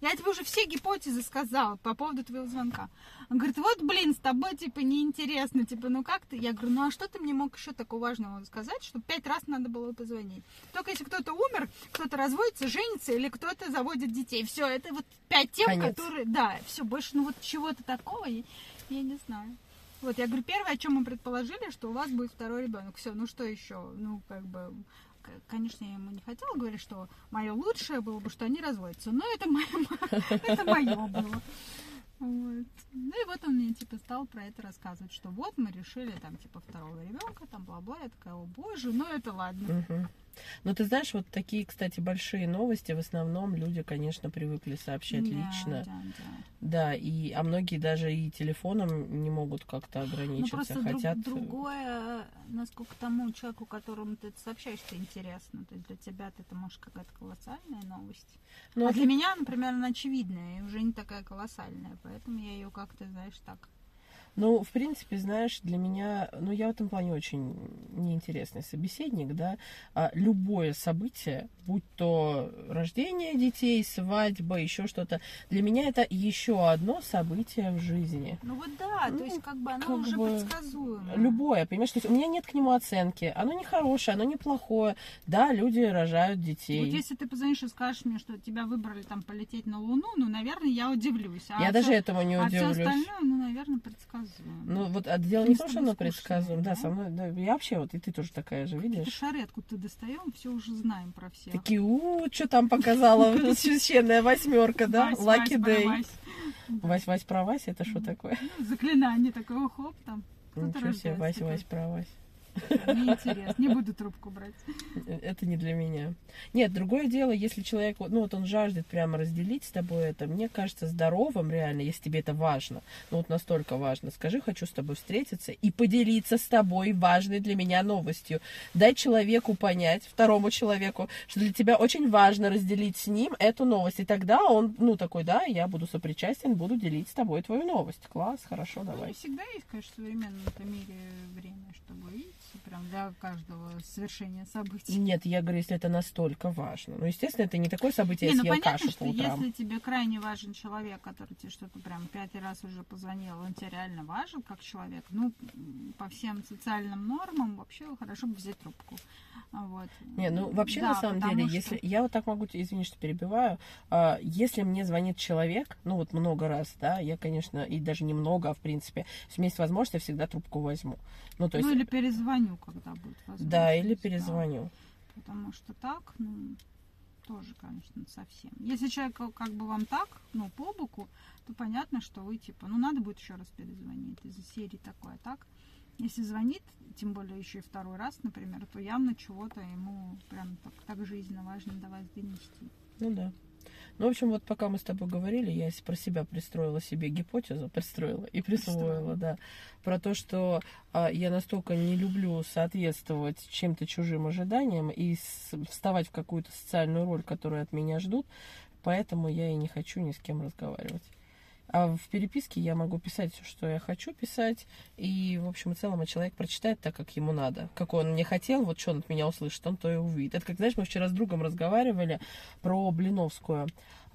я тебе уже все гипотезы сказала по поводу твоего звонка. Он говорит, вот, блин, с тобой, типа, неинтересно, типа, ну как ты? Я говорю, ну а что ты мне мог еще такого важного сказать, что пять раз надо было позвонить? Только если кто-то умер, кто-то разводится, женится или кто-то заводит детей. Все, это вот пять тем, Конец. которые, да, все, больше, ну вот чего-то такого, я, я не знаю. Вот, я говорю, первое, о чем мы предположили, что у вас будет второй ребенок. Все, ну что еще? Ну, как бы, конечно, я ему не хотела говорить, что мое лучшее было бы, что они разводятся. Но это мое, (laughs) это мое было. Ну и вот он мне типа стал про это рассказывать, что вот мы решили там типа второго ребенка, там бла-бла. Я такая, о боже, ну это ладно. Ну, ты знаешь, вот такие, кстати, большие новости в основном люди, конечно, привыкли сообщать Да, лично. да, да. Да, и, а многие даже и телефоном не могут как-то Ну ограничиться, друг- хотят... э, другое, насколько тому человеку, которому ты это сообщаешь, это интересно. То есть для тебя это может какая-то колоссальная новость. Ну, а для меня, например, она очевидная и уже не такая колоссальная. Поэтому я ее как-то, знаешь, так. Ну, в принципе, знаешь, для меня, ну, я в этом плане очень неинтересный собеседник, да. А любое событие, будь то рождение детей, свадьба, еще что-то, для меня это еще одно событие в жизни. Ну вот да, Ну, то есть как бы она как уже бы предсказуема. Любое, понимаешь, то есть у меня нет к нему оценки. Оно не хорошее, оно не плохое. Да, люди рожают детей. Вот если ты позвонишь и скажешь мне, что тебя выбрали там полететь на Луну, ну, наверное, я удивлюсь. А Я всё- даже этому не а все удивлюсь. остальное, ну, наверное, предсказуемо. Ну, вот а дело Не в том, что оно предсказуемо. Да, да? со мной, да, я вообще вот, и ты тоже такая же, Какие-то видишь? шары откуда-то достаем, все уже знаем про всех. Такие, у, что там показала (laughs) священная восьмерка, да? Вась, Lucky Вась, про. Вась. Это что такое? Ну, заклинание такое, хоп, там. Ничего себе, рождается Вась, такой. Вась, про Вась. Мне интересно, не буду трубку брать. Это не для меня. Нет, другое дело, если человек, вот, ну вот он жаждет прямо разделить с тобой это, мне кажется здоровым реально, если тебе это важно, ну вот настолько важно, скажи, хочу с тобой встретиться и поделиться с тобой важной для меня новостью. Дай человеку понять, второму человеку, что для тебя очень важно разделить с ним эту новость. И тогда он, ну такой, да, я буду сопричастен, буду делить с тобой твою новость. Класс, хорошо, Ну, давай. не всегда есть, конечно, в современном мире время, чтобы видеться прям для каждого совершения событий. Нет, я говорю, если это настолько важно. Ну, естественно, это не такое событие, Не, я ну съел понятно, кашу что по утрам. если тебе крайне важен человек, который тебе что-то прям пятый раз уже позвонил, он тебе реально важен как человек, ну, по всем социальным нормам вообще хорошо бы взять трубку. Вот. Не, ну вообще Да, на самом деле, что- если я вот так могу, извини, что перебиваю, а, если мне звонит человек, ну вот много раз, да, я, конечно, и даже немного, а в принципе, если у меня есть возможность, я всегда трубку возьму. Ну то есть, Ну или перезвоню, когда будет возможность. да, или да. перезвоню. Потому что так, ну, тоже, конечно, совсем. Если человек э, как бы вам так, ну, по боку, то понятно, что вы, типа, ну, надо будет еще раз перезвонить. Из серии такое, а так. Если звонит, тем более еще и второй раз, например, то явно чего-то ему прям так, так жизненно важно до вас донести. Ну да. Ну, в общем, вот пока мы с тобой говорили, я про себя пристроила себе гипотезу, пристроила и присвоила, да, про то, что а, я настолько не люблю соответствовать чем-то чужим ожиданиям и с- вставать в какую-то социальную роль, которую от меня ждут, поэтому я и не хочу ни с кем разговаривать. А в переписке я могу писать все, что я хочу писать, и, в общем и целом, человек прочитает так, как ему надо. Как он мне хотел, вот что он от меня услышит, он то и увидит. Это как, знаешь, мы вчера с другом разговаривали про Блиновскую.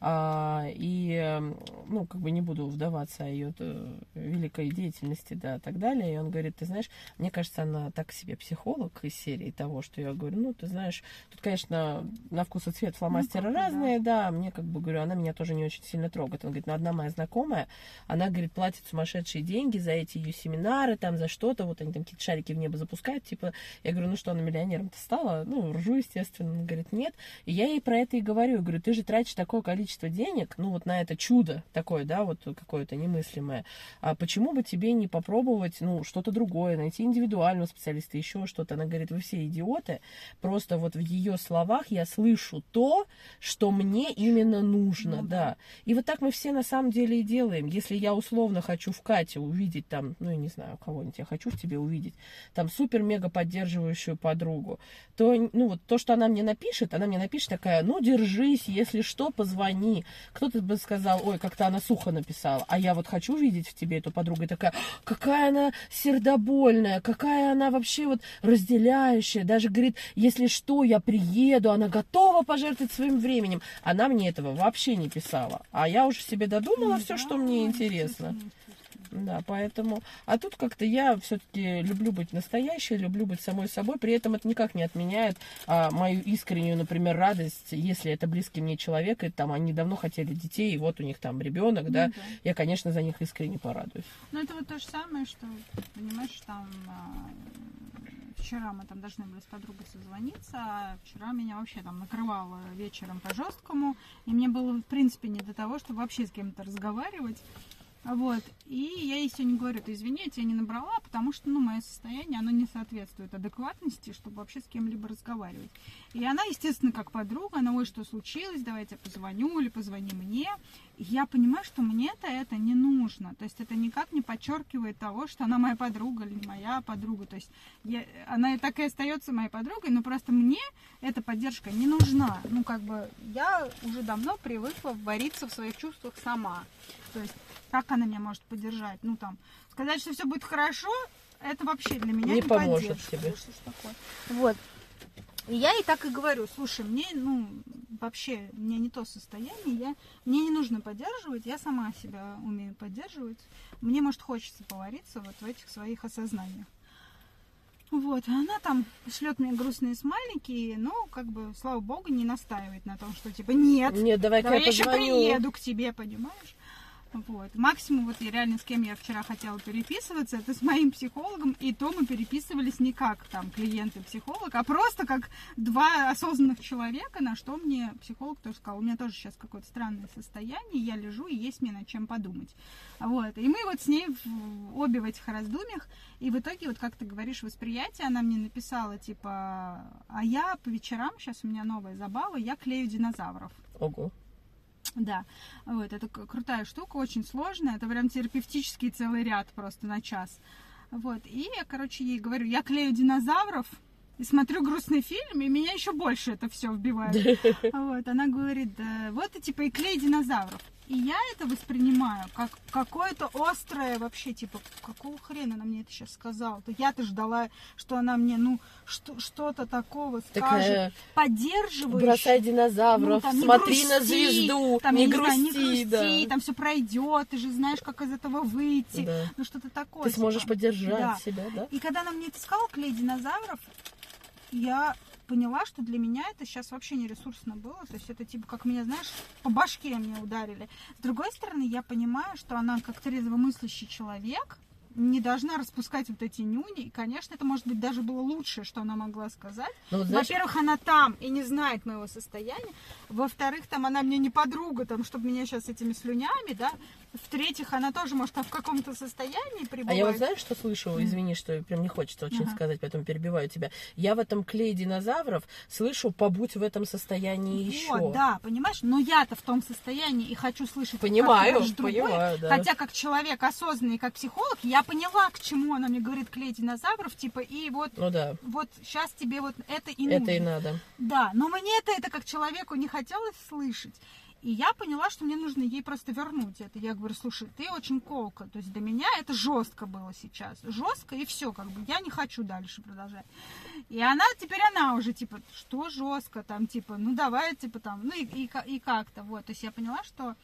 А, и, эм, ну, как бы не буду вдаваться о ее э, великой деятельности, да, и так далее. И он говорит, ты знаешь, мне кажется, она так себе психолог из серии того, что я говорю, ну, ты знаешь, тут, конечно, на вкус и цвет фломастеры как бы да. разные, да, мне как бы, говорю, она меня тоже не очень сильно трогает. Он говорит, ну, одна моя знакомая, она, говорит, платит сумасшедшие деньги за эти ее семинары, там, за что-то, вот они там какие-то шарики в небо запускают, типа, я говорю, ну что, она миллионером-то стала? Ну, ржу, естественно. Он говорит, нет. И я ей про это и говорю. Я говорю, ты же тратишь такое количество денег, ну, вот на это чудо такое, да, вот какое-то немыслимое. А почему бы тебе не попробовать, ну, что-то другое, найти индивидуального специалиста, еще что-то? Она говорит, вы все идиоты. Просто вот в ее словах я слышу то, что мне именно нужно, Ну да. да. И вот так мы все на самом деле и делаем. Если я условно хочу в Кате увидеть там, ну, я не знаю, кого-нибудь я хочу в тебе увидеть, там супер-мега поддерживающую подругу, то, ну, вот то, что она мне напишет, она мне напишет такая, ну, держись, если что, позвони. Кто-то бы сказал, ой, как-то она сухо написала, а я вот хочу видеть в тебе эту подругу, и такая, какая она сердобольная, какая она вообще вот разделяющая, даже говорит, если что, я приеду, она готова пожертвовать своим временем. Она мне этого вообще не писала, а я уже себе додумала все, Да, что мне интересно. естественно. Да, поэтому... А тут как-то я все-таки люблю быть настоящей, люблю быть самой собой. При этом это никак не отменяет а, мою искреннюю, например, радость, если это близкий мне человек, и там они давно хотели детей, и вот у них там ребенок, да. Ну да. Я, конечно, за них искренне порадуюсь. Ну, это вот то же самое, что, понимаешь, там а, вчера мы там должны были с подругой созвониться, а вчера меня вообще там накрывало вечером по жесткому, и мне было, в принципе, не до того, чтобы вообще с кем-то разговаривать. Вот. И я ей сегодня говорю, ты извини, я тебя не набрала, потому что, ну, мое состояние, оно не соответствует адекватности, чтобы вообще с кем-либо разговаривать. И она, естественно, как подруга, она, ой, что случилось, давай я тебе позвоню или позвони мне. И я понимаю, что мне-то это не нужно. То есть это никак не подчеркивает того, что она моя подруга или не моя подруга. То есть я, она и так и остается моей подругой, но просто мне эта поддержка не нужна. Ну, как бы я уже давно привыкла вариться в своих чувствах сама. То есть как она меня может поддержать? Ну, там, сказать, что все будет хорошо, это вообще для меня Не не, поможет тебе. Что ж такое? Вот. И я ей так и говорю, слушай, мне, ну, вообще, у меня не то состояние, я, мне не нужно поддерживать, я сама себя умею поддерживать. Мне, может, хочется повариться вот в этих своих осознаниях. Вот, а она там шлет мне грустные смайлики, но, как бы, слава богу, не настаивает на том, что, типа, нет, Нет, давай-ка давай я я еще приеду к тебе, понимаешь? Вот. Максимум, вот я реально с кем я вчера хотела переписываться, это с моим психологом, и то мы переписывались не как там клиент и психолог, а просто как два осознанных человека, на что мне психолог тоже сказал, у меня тоже сейчас какое-то странное состояние, я лежу, и есть мне над чем подумать. Вот. И мы вот с ней в- обе в этих раздумьях, и в итоге, вот как ты говоришь, восприятие, она мне написала, типа, а я по вечерам, сейчас у меня новая забава, я клею динозавров. Ого. Да, вот, это крутая штука, очень сложная, это прям терапевтический целый ряд просто на час. Вот, и я, короче, ей говорю, я клею динозавров и смотрю грустный фильм, и меня еще больше это все вбивает. (laughs) Вот, она говорит, да, вот и типа и клей динозавров. И я это воспринимаю как какое-то острое вообще, типа, какого хрена она мне это сейчас сказала? То Я-то ждала, что она мне, ну, что, что-то такого скажет, Такая, поддерживающее. бросай динозавров, Ну, там, смотри на грусти, звезду, там, не не знаю, грусти, не грусти, да. там все пройдет, ты же знаешь, как из этого выйти. Да. Ну что-то такое. Ты сможешь типа. поддержать Да. себя, да? И когда она мне это сказала, клей динозавров, я поняла, что для меня это сейчас вообще не ресурсно было. То есть это типа, как меня, знаешь, по башке мне ударили. С другой стороны, я понимаю, что она как трезвомыслящий человек, не должна распускать вот эти нюни. И, конечно, это, может быть, даже было лучшее, что она могла сказать. Ну, знаешь, Во-первых, она там и не знает моего состояния. Во-вторых, там она мне не подруга, там, чтобы меня сейчас этими слюнями, да. В-третьих, она тоже, может, в каком-то состоянии а пребывает. я вот знаешь, что слышу? Извини, что прям не хочется очень Ага. сказать, поэтому перебиваю тебя. Я в этом клее динозавров слышу, побудь в этом состоянии еще. Вот, да, понимаешь? Но я-то в том состоянии и хочу слышать как Понимаю, другое. понимаю, да. Хотя как человек осознанный, как психолог, я поняла, к чему она мне говорит клей динозавров, типа, и вот, Ну да, вот сейчас тебе вот это и это нужно. и надо. Да, но мне это, это как человеку не хотелось слышать. И я поняла, что мне нужно ей просто вернуть это. Я говорю, слушай, ты очень колка. То есть для меня это жестко было сейчас. Жестко и все, как бы я не хочу дальше продолжать. И она, теперь она уже, типа, что жестко, там, типа, ну давай, типа, там, ну и, и, и как-то, вот. То есть я поняла, что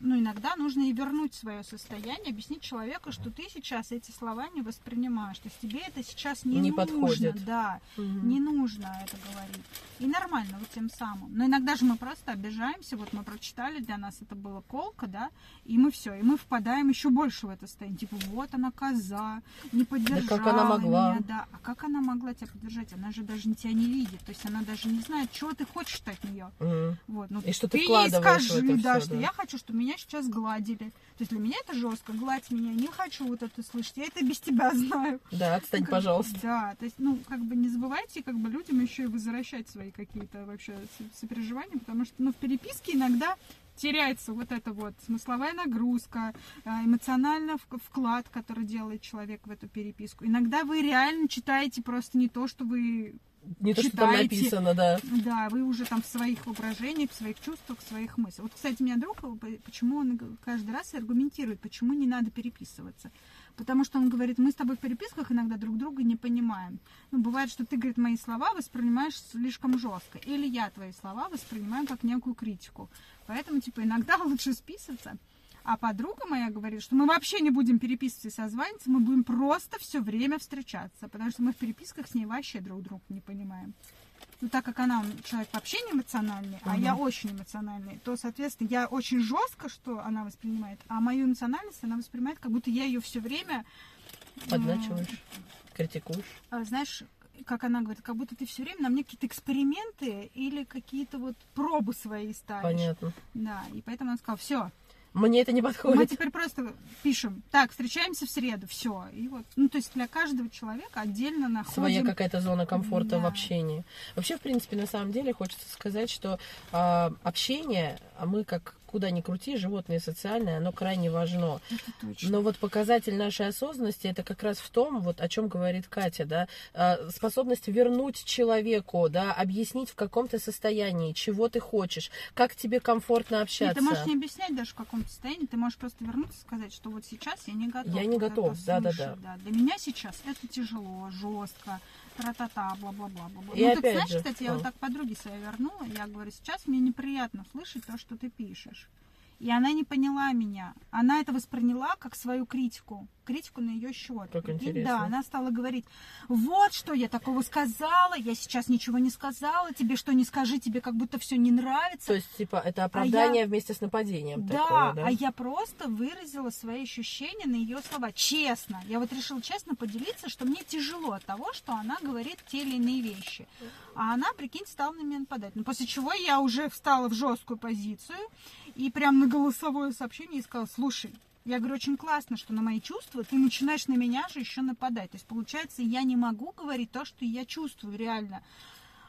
ну, иногда нужно и вернуть свое состояние, объяснить человеку, что ты сейчас эти слова не воспринимаешь. То есть тебе это сейчас не, Не нужно. подходит. Да, Мгм. не нужно это говорить. И нормально, вот тем самым. Но иногда же мы просто обижаемся. Вот мы прочитали, для нас это было колка, да, и мы все, и мы впадаем еще больше в это состояние. Типа, вот она коза, не поддержала как она могла? меня, да. А как она могла тебя поддержать? Она же даже тебя не видит. То есть она даже не знает, чего ты хочешь от нее. Мгм. Вот, ну, И что ты ей вкладываешь в скажи, это да, всё, что да. я хочу, чтобы меня сейчас гладили. То есть для меня это жестко, гладь меня, не хочу вот это слышать, я это без тебя (laughs) знаю. Да, отстань, как пожалуйста. Да, то есть, ну, как бы не забывайте, как бы людям еще и возвращать свои какие-то вообще со- сопереживания, потому что, ну, в переписке иногда теряется вот эта вот смысловая нагрузка, эмоциональный вк- вклад, который делает человек в эту переписку. Иногда вы реально читаете просто не то, что вы Не то, что там читаете. написано, да. да, вы уже там в своих воображениях, в своих чувствах, в своих мыслях. Вот, кстати, у меня друг, э, почему он каждый раз аргументирует, почему не надо переписываться. Потому что он говорит, мы с тобой в переписках иногда друг друга не понимаем. Ну, бывает, что ты, говорит, мои слова воспринимаешь слишком жестко. Или я твои слова воспринимаю как некую критику. Поэтому, типа, иногда (laughs) лучше списываться. А подруга моя говорит, что мы вообще не будем переписываться и созваниваться, мы будем просто все время встречаться, потому что мы в переписках с ней вообще друг друга не понимаем. Ну, так как она человек вообще не эмоциональный, а Мгм. я очень эмоциональный, то, соответственно, я очень жестко, что она воспринимает, а мою эмоциональность она воспринимает, как будто я ее все время... Подначиваешь, критикуешь. а, знаешь, как она говорит, как будто ты все время на мне какие-то эксперименты или какие-то вот пробы свои ставишь. Понятно. Да, и поэтому она сказала, все, Мне это не Мы подходит. теперь просто пишем, так, встречаемся в среду, все. И вот, ну, то есть для каждого человека отдельно находим... Своя какая-то зона комфорта в Да. общении. Вообще, в принципе, на самом деле хочется сказать, что а, общение, а мы как куда ни крути, животные социальные, оно крайне важно. Но вот показатель нашей осознанности это как раз в том, вот о чем говорит Катя, да, а, способность вернуть человеку, да, объяснить в каком-то состоянии, чего ты хочешь, как тебе комфортно Нет, общаться. ты можешь не объяснять даже в каком состоянии, ты можешь просто вернуться и сказать, что вот сейчас я не готов. Я не готов, да-да-да. слышать, да. Для меня сейчас это тяжело, жестко, тра-та-та, бла-бла-бла-бла. И ну, так опять знаешь, же, кстати, я вот так подруге своей вернула, я говорю, сейчас мне неприятно слышать то, что ты пишешь. И она не поняла меня. Она это восприняла как свою критику. Критику на ее счет. Как интересно. Да, она стала говорить, вот что я такого сказала, я сейчас ничего не сказала, тебе что не скажи, тебе как будто все не нравится. То есть, типа, это оправдание вместе с нападением Да, такое, да? а я просто выразила свои ощущения на ее слова. Честно. Я вот решила честно поделиться, что мне тяжело от того, что она говорит те или иные вещи. А она, прикинь, стала на меня нападать. Ну, после чего я уже встала в жесткую позицию и прям на голосовое сообщение и сказала, слушай, я говорю, очень классно, что на мои чувства ты начинаешь на меня же еще нападать. То есть, получается, я не могу говорить то, что я чувствую реально.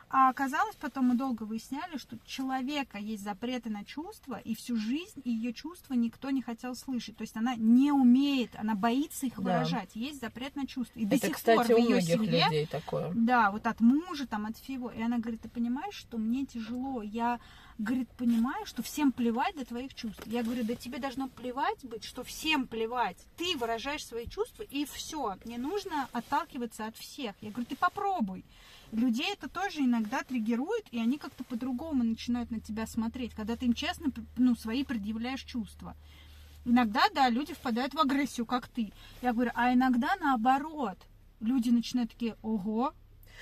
А оказалось, потом мы долго выясняли, что у человека есть запреты на чувства, и всю жизнь ее чувства никто не хотел слышать. То есть она не умеет, она боится их Да. выражать. Есть запрет на чувства. И до Это, сих кстати, пор в ее семье, людей такое. да, вот от мужа, там, от всего. И она говорит, ты понимаешь, что мне тяжело, я, говорит, понимаю, что всем плевать до твоих чувств. Я говорю, да тебе должно плевать быть, что всем плевать. Ты выражаешь свои чувства, и все. Не нужно отталкиваться от всех. Я говорю, ты попробуй. Людей это тоже иногда триггерует, и они как-то по-другому начинают на тебя смотреть, когда ты им честно ну, свои предъявляешь чувства. Иногда, да, люди впадают в агрессию, как ты. Я говорю, а иногда наоборот. Люди начинают такие, ого,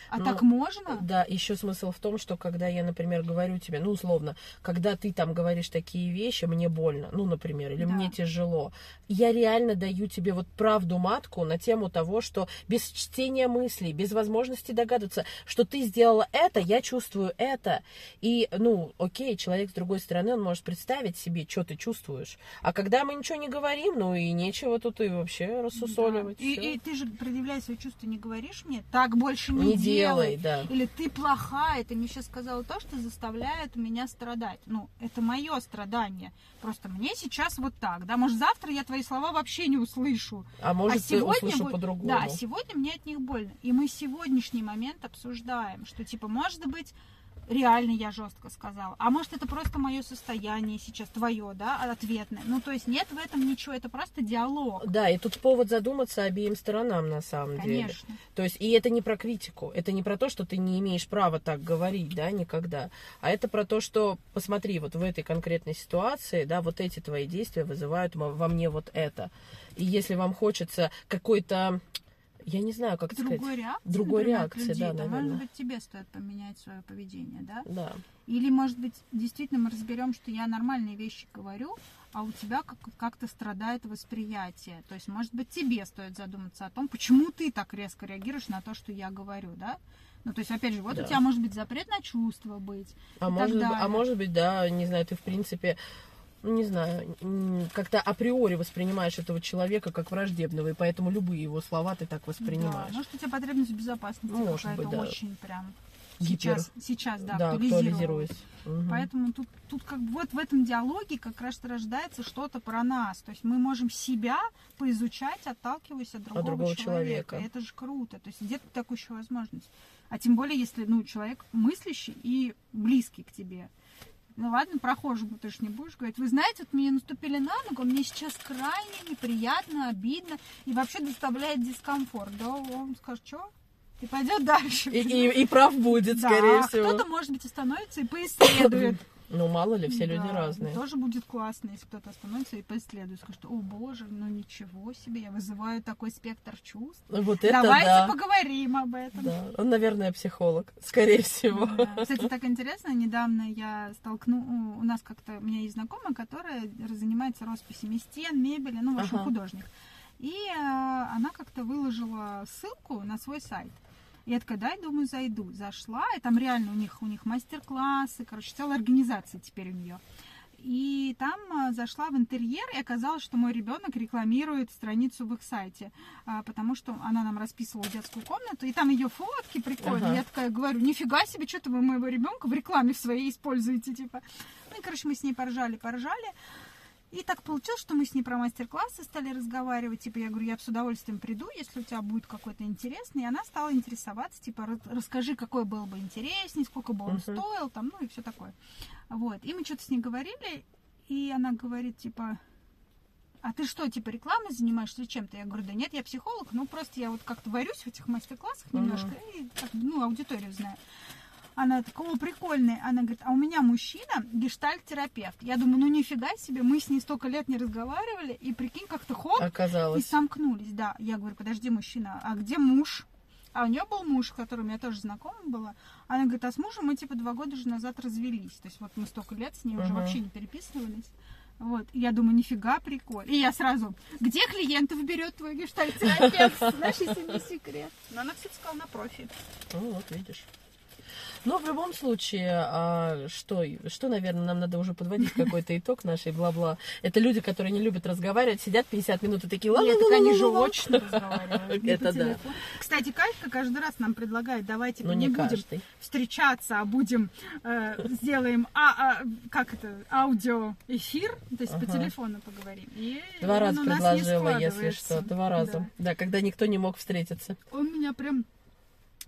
а Ну, так можно? Да, еще смысл в том, что когда я, например, говорю тебе, ну, условно, когда ты там говоришь такие вещи, мне больно, ну, например, или Да. мне тяжело, я реально даю тебе вот правду матку на тему того, что без чтения мыслей, без возможности догадываться, что ты сделала это, я чувствую это. И, ну, окей, человек с другой стороны, он может представить себе, что ты чувствуешь. А когда мы ничего не говорим, ну, и нечего тут и вообще рассусоливать. Да. И, и ты же, предъявляя свои чувства, не говоришь мне, так больше не, Не делай. Делай, да. Или ты плохая, ты мне сейчас сказала то, что заставляет меня страдать. Ну, это мое страдание. Просто мне сейчас вот так, да. Может, завтра я твои слова вообще не услышу. А может, а сегодня услышу будет- по-другому. Да, сегодня мне от них больно. И мы сегодняшний момент обсуждаем, что типа, может быть, реально я жестко сказала. А может, это просто мое состояние сейчас, твое, да, ответное. Ну, то есть нет в этом ничего, это просто диалог. Да, и тут повод задуматься обеим сторонам на самом деле. Конечно. То есть, и это не про критику, это не про то, что ты не имеешь права так говорить, да, никогда, а это про то, что, посмотри, вот в этой конкретной ситуации, да, вот эти твои действия вызывают во во мне вот это. И если вам хочется какой-то, я не знаю, как это сказать, Другой реакции, Другой реакции, людей, да, наверное. может быть, тебе стоит поменять свое поведение, да? да, Или, может быть, действительно мы разберем, что я нормальные вещи говорю, а у тебя как- как-то страдает восприятие. То есть, может быть, тебе стоит задуматься о том, почему ты так резко реагируешь на то, что я говорю, да? Ну, то есть, опять же, вот Да. у тебя может быть запрет на чувства быть. а может, а может быть, да, не знаю, ты в принципе не знаю, как-то априори воспринимаешь этого человека как враждебного, и поэтому любые его слова ты так Да, воспринимаешь. может, у тебя потребность в безопасности Может какая-то быть, да. очень прям Гипер. сейчас, сейчас, да, да, актуализируясь. Мгм. Поэтому тут, тут как бы вот в этом диалоге как раз рождается что-то про нас. То есть мы можем себя поизучать, отталкиваясь от другого, другого человека. человека. Это же круто. То есть где-то такую еще возможность. А тем более, если ну, человек мыслящий и близкий к тебе. Ну ладно, прохожему ты же не будешь говорить. Вы знаете, вот мне наступили на ногу, мне сейчас крайне неприятно, обидно и вообще доставляет дискомфорт. Да, он скажет, что? И пойдет дальше. И, и- и прав будет, Да, скорее всего. кто-то, может быть, остановится и поисследует. Ну, мало ли, все люди Да, разные. Тоже будет классно, если кто-то остановится и поисследует. Скажет, о боже, ну ничего себе, я вызываю такой спектр чувств. Вот это Давайте да. поговорим об этом. Да, он, наверное, психолог, (laughs) скорее всего. Да. Кстати, так интересно, недавно я столкну... У нас как-то... У меня есть знакомая, которая занимается росписями стен, мебели, ну, в общем, Ага. художник. И э, она как-то выложила ссылку на свой сайт. Я такая, дай, думаю, зайду. Зашла, и там реально у них, у них мастер-классы, короче, целая организация теперь у нее. И там а, зашла в интерьер, и оказалось, что мой ребенок рекламирует страницу в их сайте, а, потому что она нам расписывала детскую комнату, и там ее фотки прикольные. Ага. Я такая говорю, нифига себе, что-то вы моего ребенка в рекламе в своей используете, типа. Ну и, короче, мы с ней поржали, поржали. И так получилось, что мы с ней про мастер-классы стали разговаривать. Типа, я говорю, я с удовольствием приду, если у тебя будет какой-то интересный. И она стала интересоваться, типа, «Ра- расскажи, какой был бы интересней, сколько бы он Мгм. стоил, там, ну и все такое. Вот. И мы что-то с ней говорили, и она говорит, типа, а ты что, типа, рекламой занимаешься чем-то? Я говорю, да нет, я психолог, ну просто я вот как-то варюсь в этих мастер-классах немножко, и, как бы, ну, аудиторию знаю. Она такая, о, прикольный. Она говорит, а у меня мужчина гештальт-терапевт. Я думаю, ну нифига себе, мы с ней столько лет не разговаривали, и прикинь, как-то хоп, и Оказалось. сомкнулись, да. Я говорю, подожди, мужчина, а где муж? А у нее был муж, с которым я тоже знакома была. Она говорит, а с мужем мы типа два года уже назад развелись. То есть вот мы столько лет с ней уже вообще не переписывались. Вот. И я думаю, нифига прикольно. И я сразу, где клиентов берет твой гештальт-терапевт? (laughs) Знаешь, если не секрет. Но она все сказала на профи. Ну, вот видишь. Но в любом случае, а, что, что, наверное, нам надо уже подводить (laughs) какой-то итог нашей бла-бла. Это люди, которые не любят разговаривать, сидят 50 минут и такие ла Нет, так они же (laughs) очно Это да. Кстати, Катька каждый раз нам предлагает, давайте мы не не будем каждый. встречаться, а будем э, (laughs) сделаем а, а, как это аудиоэфир, то есть по телефону поговорим. И Два раза предложила, если что. Два раза. Да. Да, когда никто не мог встретиться. Он меня прям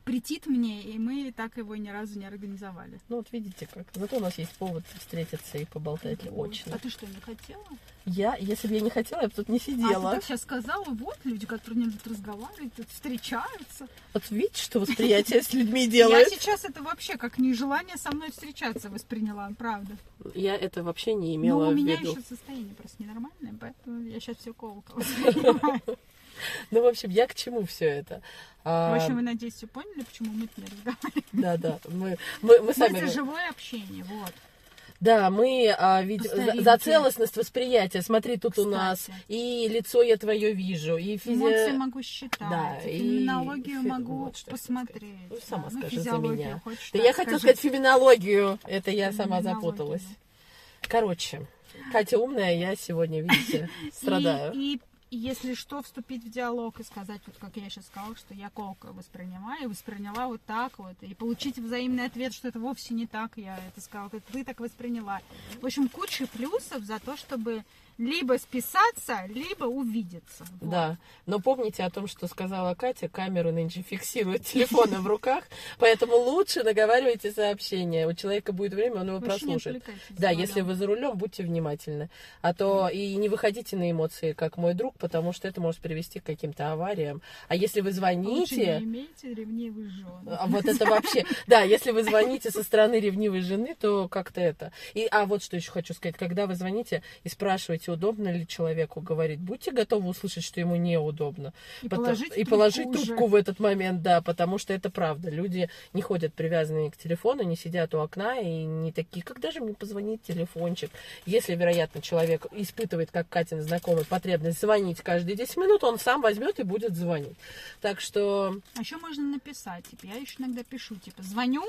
претит мне, и мы так его ни разу не организовали. Ну вот видите как. Зато у нас есть повод встретиться и поболтать Вот. очно. А ты что, не хотела? Я, если бы я не хотела, я бы тут не А ты сидела. так сейчас сказала, вот люди, которые не любят разговаривать, тут встречаются. Вот видите, что восприятие с людьми Я делает? сейчас это вообще как нежелание со мной встречаться восприняла, правда. Я это вообще не Но имела у в меня виду. еще состояние просто ненормальное, поэтому я сейчас все колко воспринимаю. (laughs) (laughs) Ну, в общем, я к чему все это? А, В общем, вы, надеюсь, все поняли, почему мы не разговариваем. Да, да. Мы, мы, мы сами. Мы за живое общение, вот. Да, мы а, ведь за, за целостность восприятия. Смотри, тут у нас Кстати. и лицо я твое вижу, и Эмоции физи... могу считать, Да, и и феноменологию фи- могу вот посмотреть. Ну, сама да. Ну, скажи за меня. хочешь, Да я хотела сказать феминологию. Это я сама Феминологию, запуталась. Короче, Катя умная, я сегодня, видите, (laughs) страдаю. И, и если что, вступить в диалог и сказать, вот как я сейчас сказала, что я колко воспринимаю, и восприняла вот так вот, и получить взаимный ответ, что это вовсе не так, я это сказала, это ты так восприняла. В общем, куча плюсов за то, чтобы либо списаться, либо увидеться. Вот. Да, но помните о том, что сказала Катя, камеру нынче фиксируют телефоны в руках, поэтому лучше наговаривайте сообщения. У человека будет время, он его прослушает. Да, если вы за рулем, будьте внимательны. А то и не выходите на эмоции, как мой друг, потому что это может привести к каким-то авариям. А если вы Лучше не звоните... имейте ревнивых жен. А вот это вообще, да, если вы звоните со стороны ревнивой жены, то как-то это. И, а вот что еще хочу сказать, когда вы звоните и спрашиваете, удобно ли человеку говорить, будьте готовы услышать, что ему неудобно. И Пото- положить и трубку положить уже. трубку в этот момент, да, потому что это правда. Люди не ходят привязанные к телефону, не сидят у окна и не такие, когда же мне позвонить телефончик. Если, вероятно, человек испытывает, как Катин знакомый, потребность звонить каждые 10 минут, он сам возьмет и будет звонить. Так что, А еще можно написать, типа, я еще иногда пишу, типа, звоню,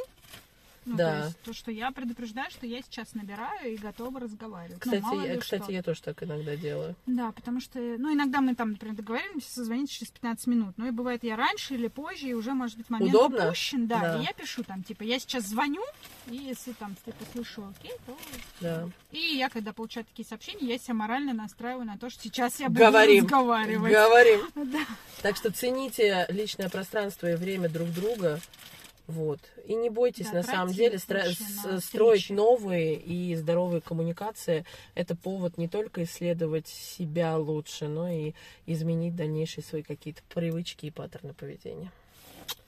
ну, Да. то есть то, что я предупреждаю, что я сейчас набираю и готова разговаривать. Ну, кстати, мало я, кстати, что. я тоже так иногда делаю. Да, потому что, ну, иногда мы там, например, договариваемся созвониться через 15 минут, но и бывает я раньше или позже, и уже, может быть, момент Удобно? упущен, да, Да. и я пишу там, типа, я сейчас звоню, и если там типа слышу окей, то... Да. И я, когда получаю такие сообщения, я себя морально настраиваю на то, что сейчас я буду Говорим. разговаривать. Говорим. (laughs) Да. Так что цените личное пространство и время друг друга. Вот. И не бойтесь, Да, на самом деле, стро- строить встречи. новые и здоровые коммуникации. Это повод не только исследовать себя лучше, но и изменить дальнейшие свои какие-то привычки и паттерны поведения.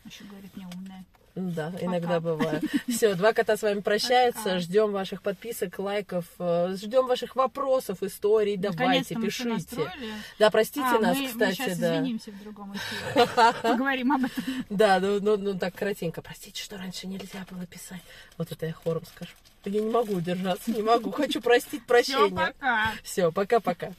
Еще говорит неумная. Да, иногда (laughs) бывает. Все, два кота с вами прощаются. Пока. Ждем ваших подписок, лайков, э, ждем ваших вопросов, историй. Давайте, пишите. Да, простите А, нас, мы, кстати, мы сейчас да. извинимся в другом эфире. Поговорим об этом. Да, ну, ну, ну так коротенько. Простите, что раньше нельзя было писать. Вот это я хором скажу. Я не могу удержаться, не могу. Хочу простить Все, прощения. пока. Все, пока-пока.